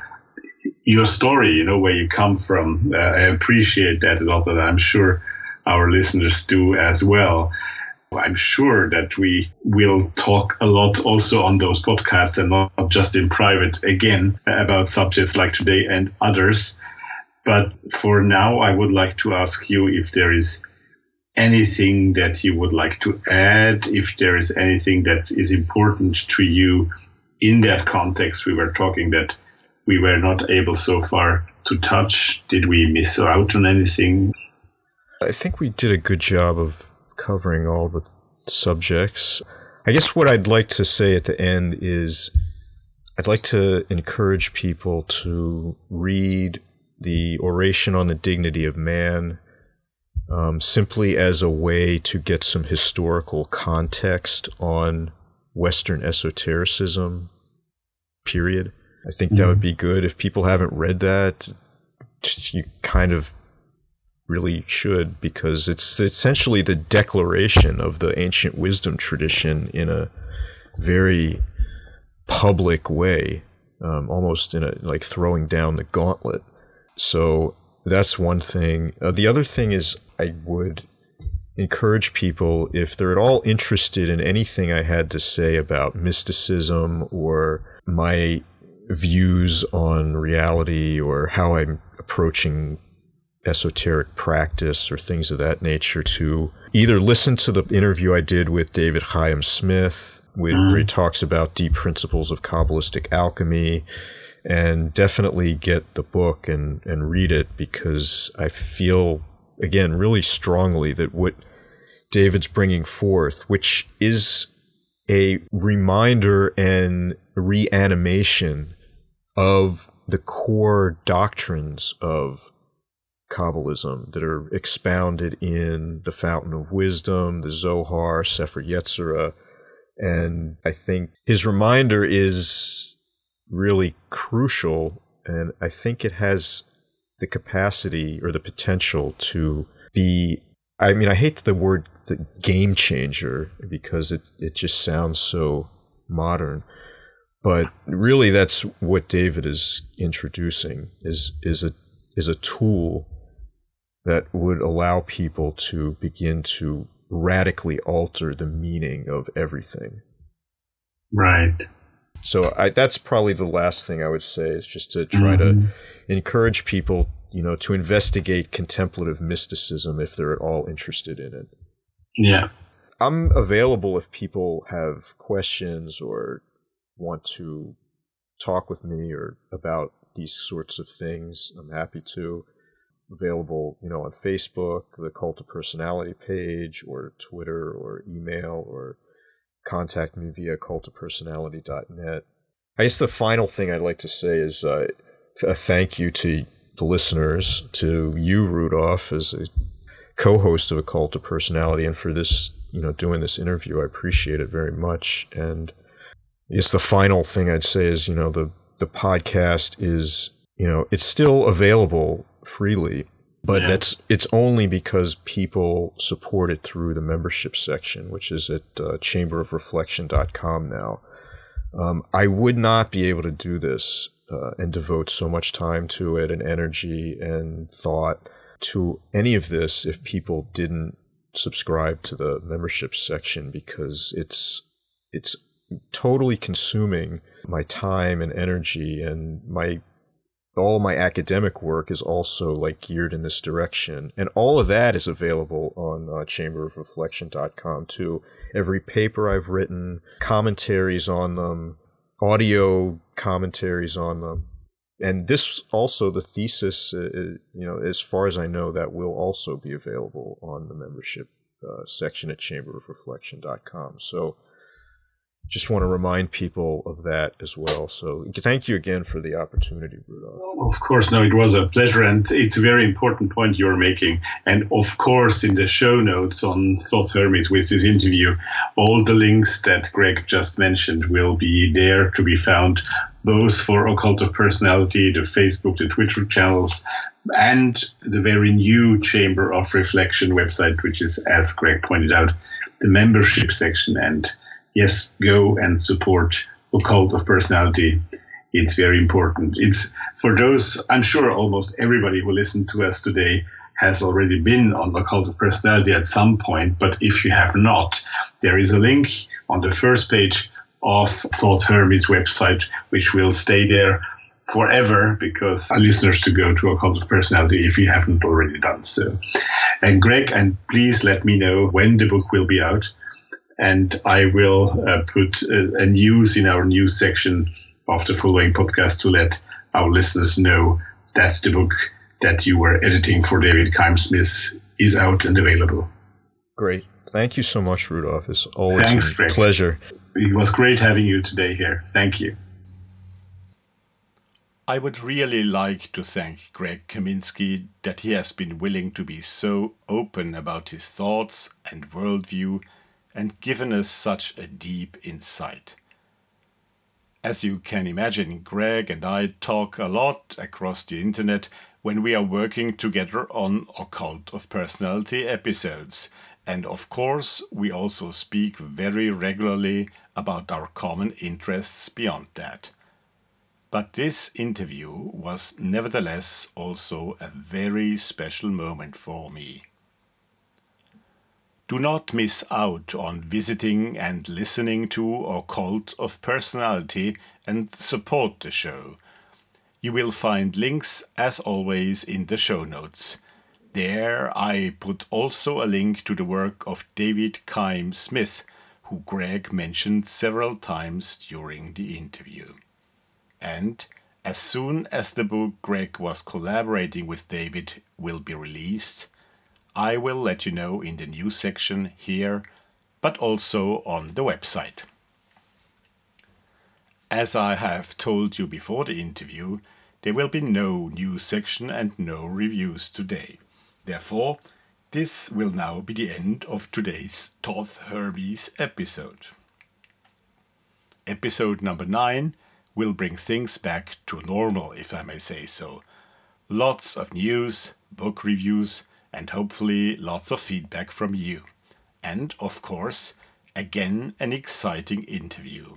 E: your story, you know, where you come from. Uh, I appreciate that a lot, and I'm sure our listeners do as well. I'm sure that we will talk a lot also on those podcasts and not just in private again about subjects like today and others. But for now, I would like to ask you if there is anything that you would like to add, if there is anything that is important to you in that context we were talking that we were not able so far to touch. Did we miss out on anything?
D: I think we did a good job of covering all the subjects. I guess what I'd like to say at the end is I'd like to encourage people to read the Oration on the Dignity of Man um, simply as a way to get some historical context on Western esotericism, period. I think that would be good. If people haven't read that, you kind of really should because it's essentially the declaration of the ancient wisdom tradition in a very public way, um, almost in a like throwing down the gauntlet. So that's one thing. Uh, the other thing is I would encourage people if they're at all interested in anything I had to say about mysticism or my views on reality or how I'm approaching esoteric practice or things of that nature to either listen to the interview I did with David Chaim Smith, where, mm-hmm. where he talks about deep principles of Kabbalistic alchemy, and definitely get the book and, and read it because I feel, again, really strongly that what David's bringing forth, which is a reminder and reanimation of the core doctrines of Kabbalism that are expounded in the Fountain of Wisdom, the Zohar, Sefer Yetzirah, and I think his reminder is really crucial, and I think it has the capacity or the potential to be. I mean, I hate the word the game changer because it it just sounds so modern, but really that's what David is introducing is is a is a tool that would allow people to begin to radically alter the meaning of everything.
E: Right.
D: So I, that's probably the last thing I would say is just to try
E: Mm-hmm.
D: to encourage people, you know, to investigate contemplative mysticism if they're at all interested in it.
E: Yeah.
D: I'm available if people have questions or want to talk with me or about these sorts of things. I'm happy to. Available, you know, on Facebook, the Cult of Personality page, or Twitter, or email, or contact me via occultofpersonality.net. I guess the final thing I'd like to say is uh, a thank you to the listeners, to you, Rudolph, as a co-host of Occult of Personality and for this you know doing this interview. I appreciate it very much. And I guess the final thing i'd say is you know the the podcast is you know it's still available freely but
E: Yeah.
D: that's it's only because people support it through the membership section which is at uh, chamberofreflection.com now um, i would not be able to do this uh, and devote so much time to it and energy and thought to any of this if people didn't subscribe to the membership section because it's it's totally consuming my time and energy and my all my academic work is also like geared in this direction. And all of that is available on uh, chamberofreflection.com too. Every paper i've written commentaries on them audio commentaries on them. And this also the thesis uh, uh, you know as far as i know that will also be available on the membership uh, section at chamberofreflection.com so just want to remind people of that as well so thank you again for the opportunity rudolph
E: Of course, no, it was a pleasure, and it's a very important point you're making. And of course, in the show notes on Thoth Hermes with this interview, all the links that Greg just mentioned will be there to be found, both for Occult of Personality, the Facebook, the Twitter channels, and the very new Chamber of Reflection website, which is, as Greg pointed out, the membership section. And yes, go and support Occult of Personality it's very important. It's for those, I'm sure almost everybody who listened to us today has already been on the cult of personality at some point. But if you have not, there is a link on the first page of Thoth Hermes website, which will stay there forever because listeners to go to Occult of Personality if you haven't already done so. And Greg, and please let me know when the book will be out. And I will uh, put a, a news in our news section of the following podcast to let our listeners know that the book that you were editing for David Chaim Smith is out and available.
D: great thank you so much rudolph it's always
E: Thanks,
D: a
E: Greg.
D: pleasure
E: It was great having you today here. Thank you.
C: I would really like to thank Greg Kaminsky that he has been willing to be so open about his thoughts and worldview and given us such a deep insight. As you can imagine, Greg and I talk a lot across the internet when we are working together on Occult of Personality episodes, and of course, we also speak very regularly about our common interests beyond that. But this interview was nevertheless also a very special moment for me. Do not miss out on visiting and listening to Occult of Personality and support the show. You will find links, as always, in the show notes. There I put also a link to the work of David Chaim Smith, who Greg mentioned several times during the interview. And as soon as the book Greg was collaborating with David will be released, I will let you know in the news section here, but also on the website. As I have told you before the interview, there will be no news section and no reviews today. Therefore, this will now be the end of today's Thoth Hermes episode. Episode number 9 will bring things back to normal, if I may say so. Lots of news, book reviews, and hopefully lots of feedback from you. And, of course, again an exciting interview.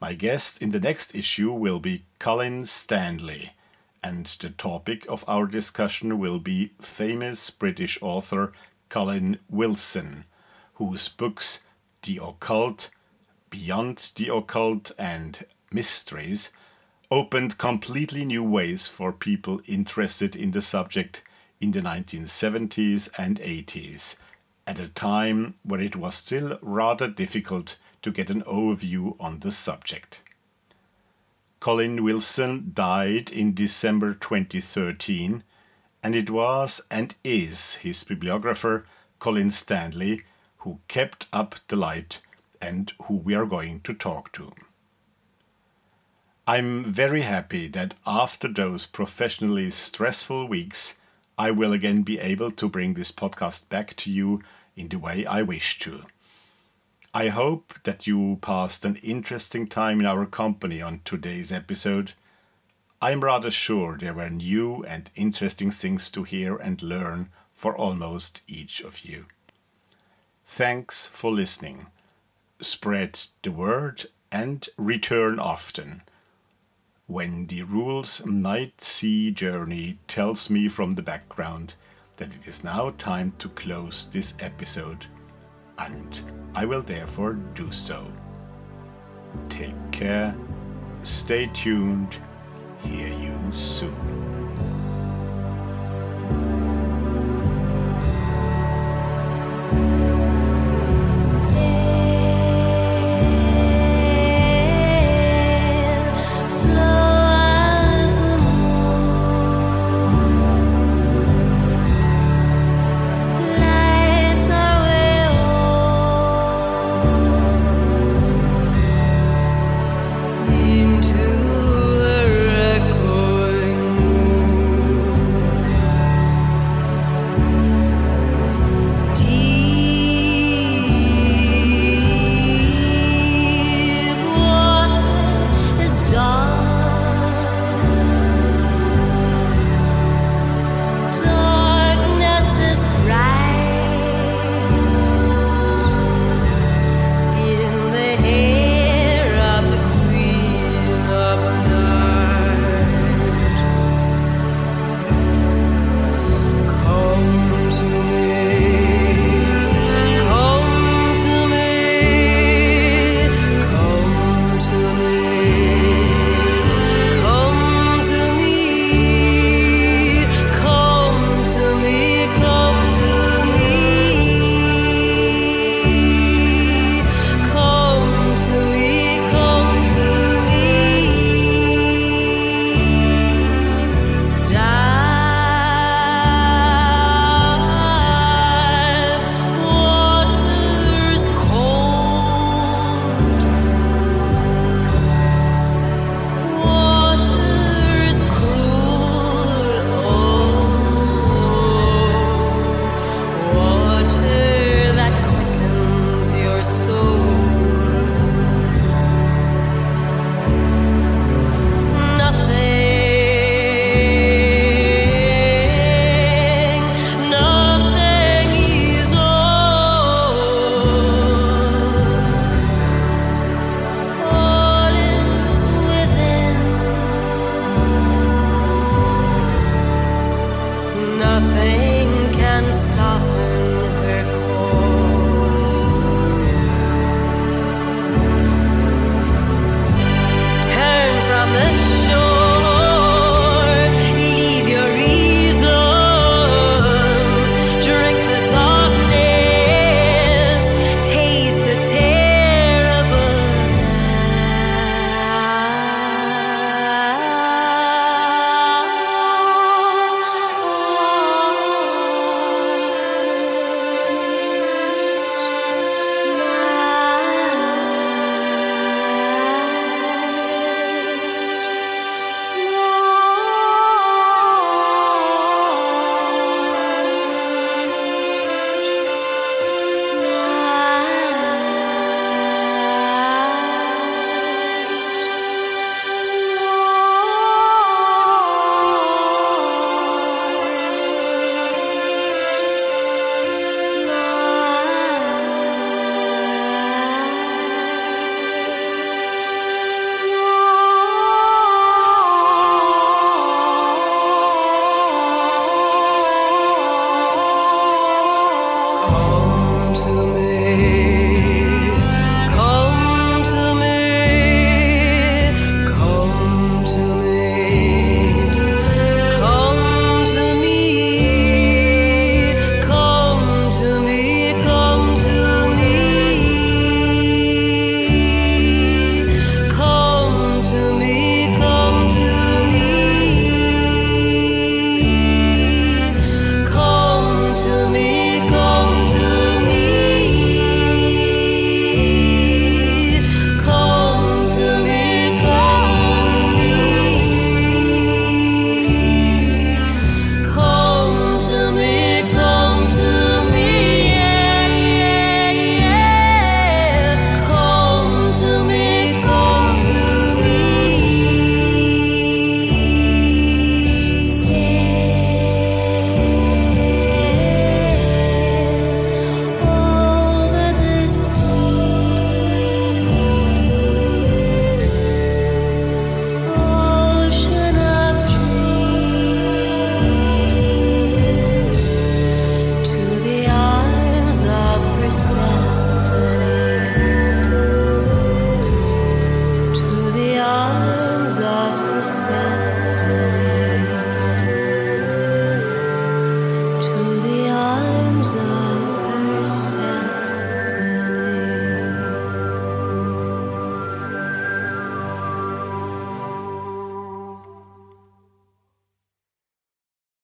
C: My guest in the next issue will be Colin Stanley, and the topic of our discussion will be famous British author Colin Wilson, whose books The Occult, Beyond the Occult, and Mysteries opened completely new ways for people interested in the subject in the 1970s and 80s, at a time where it was still rather difficult to get an overview on the subject. Colin Wilson died in December 2013, and it was and is his bibliographer, Colin Stanley, who kept up the light and who we are going to talk to. I'm very happy that after those professionally stressful weeks, I will again be able to bring this podcast back to you in the way I wish to. I hope that you passed an interesting time in our company on today's episode. I'm rather sure there were new and interesting things to hear and learn for almost each of you. Thanks for listening. Spread the word and return often when the rules night sea journey tells me from the background that it is now time to close this episode, and I will therefore do so. Take care, stay tuned, hear you soon.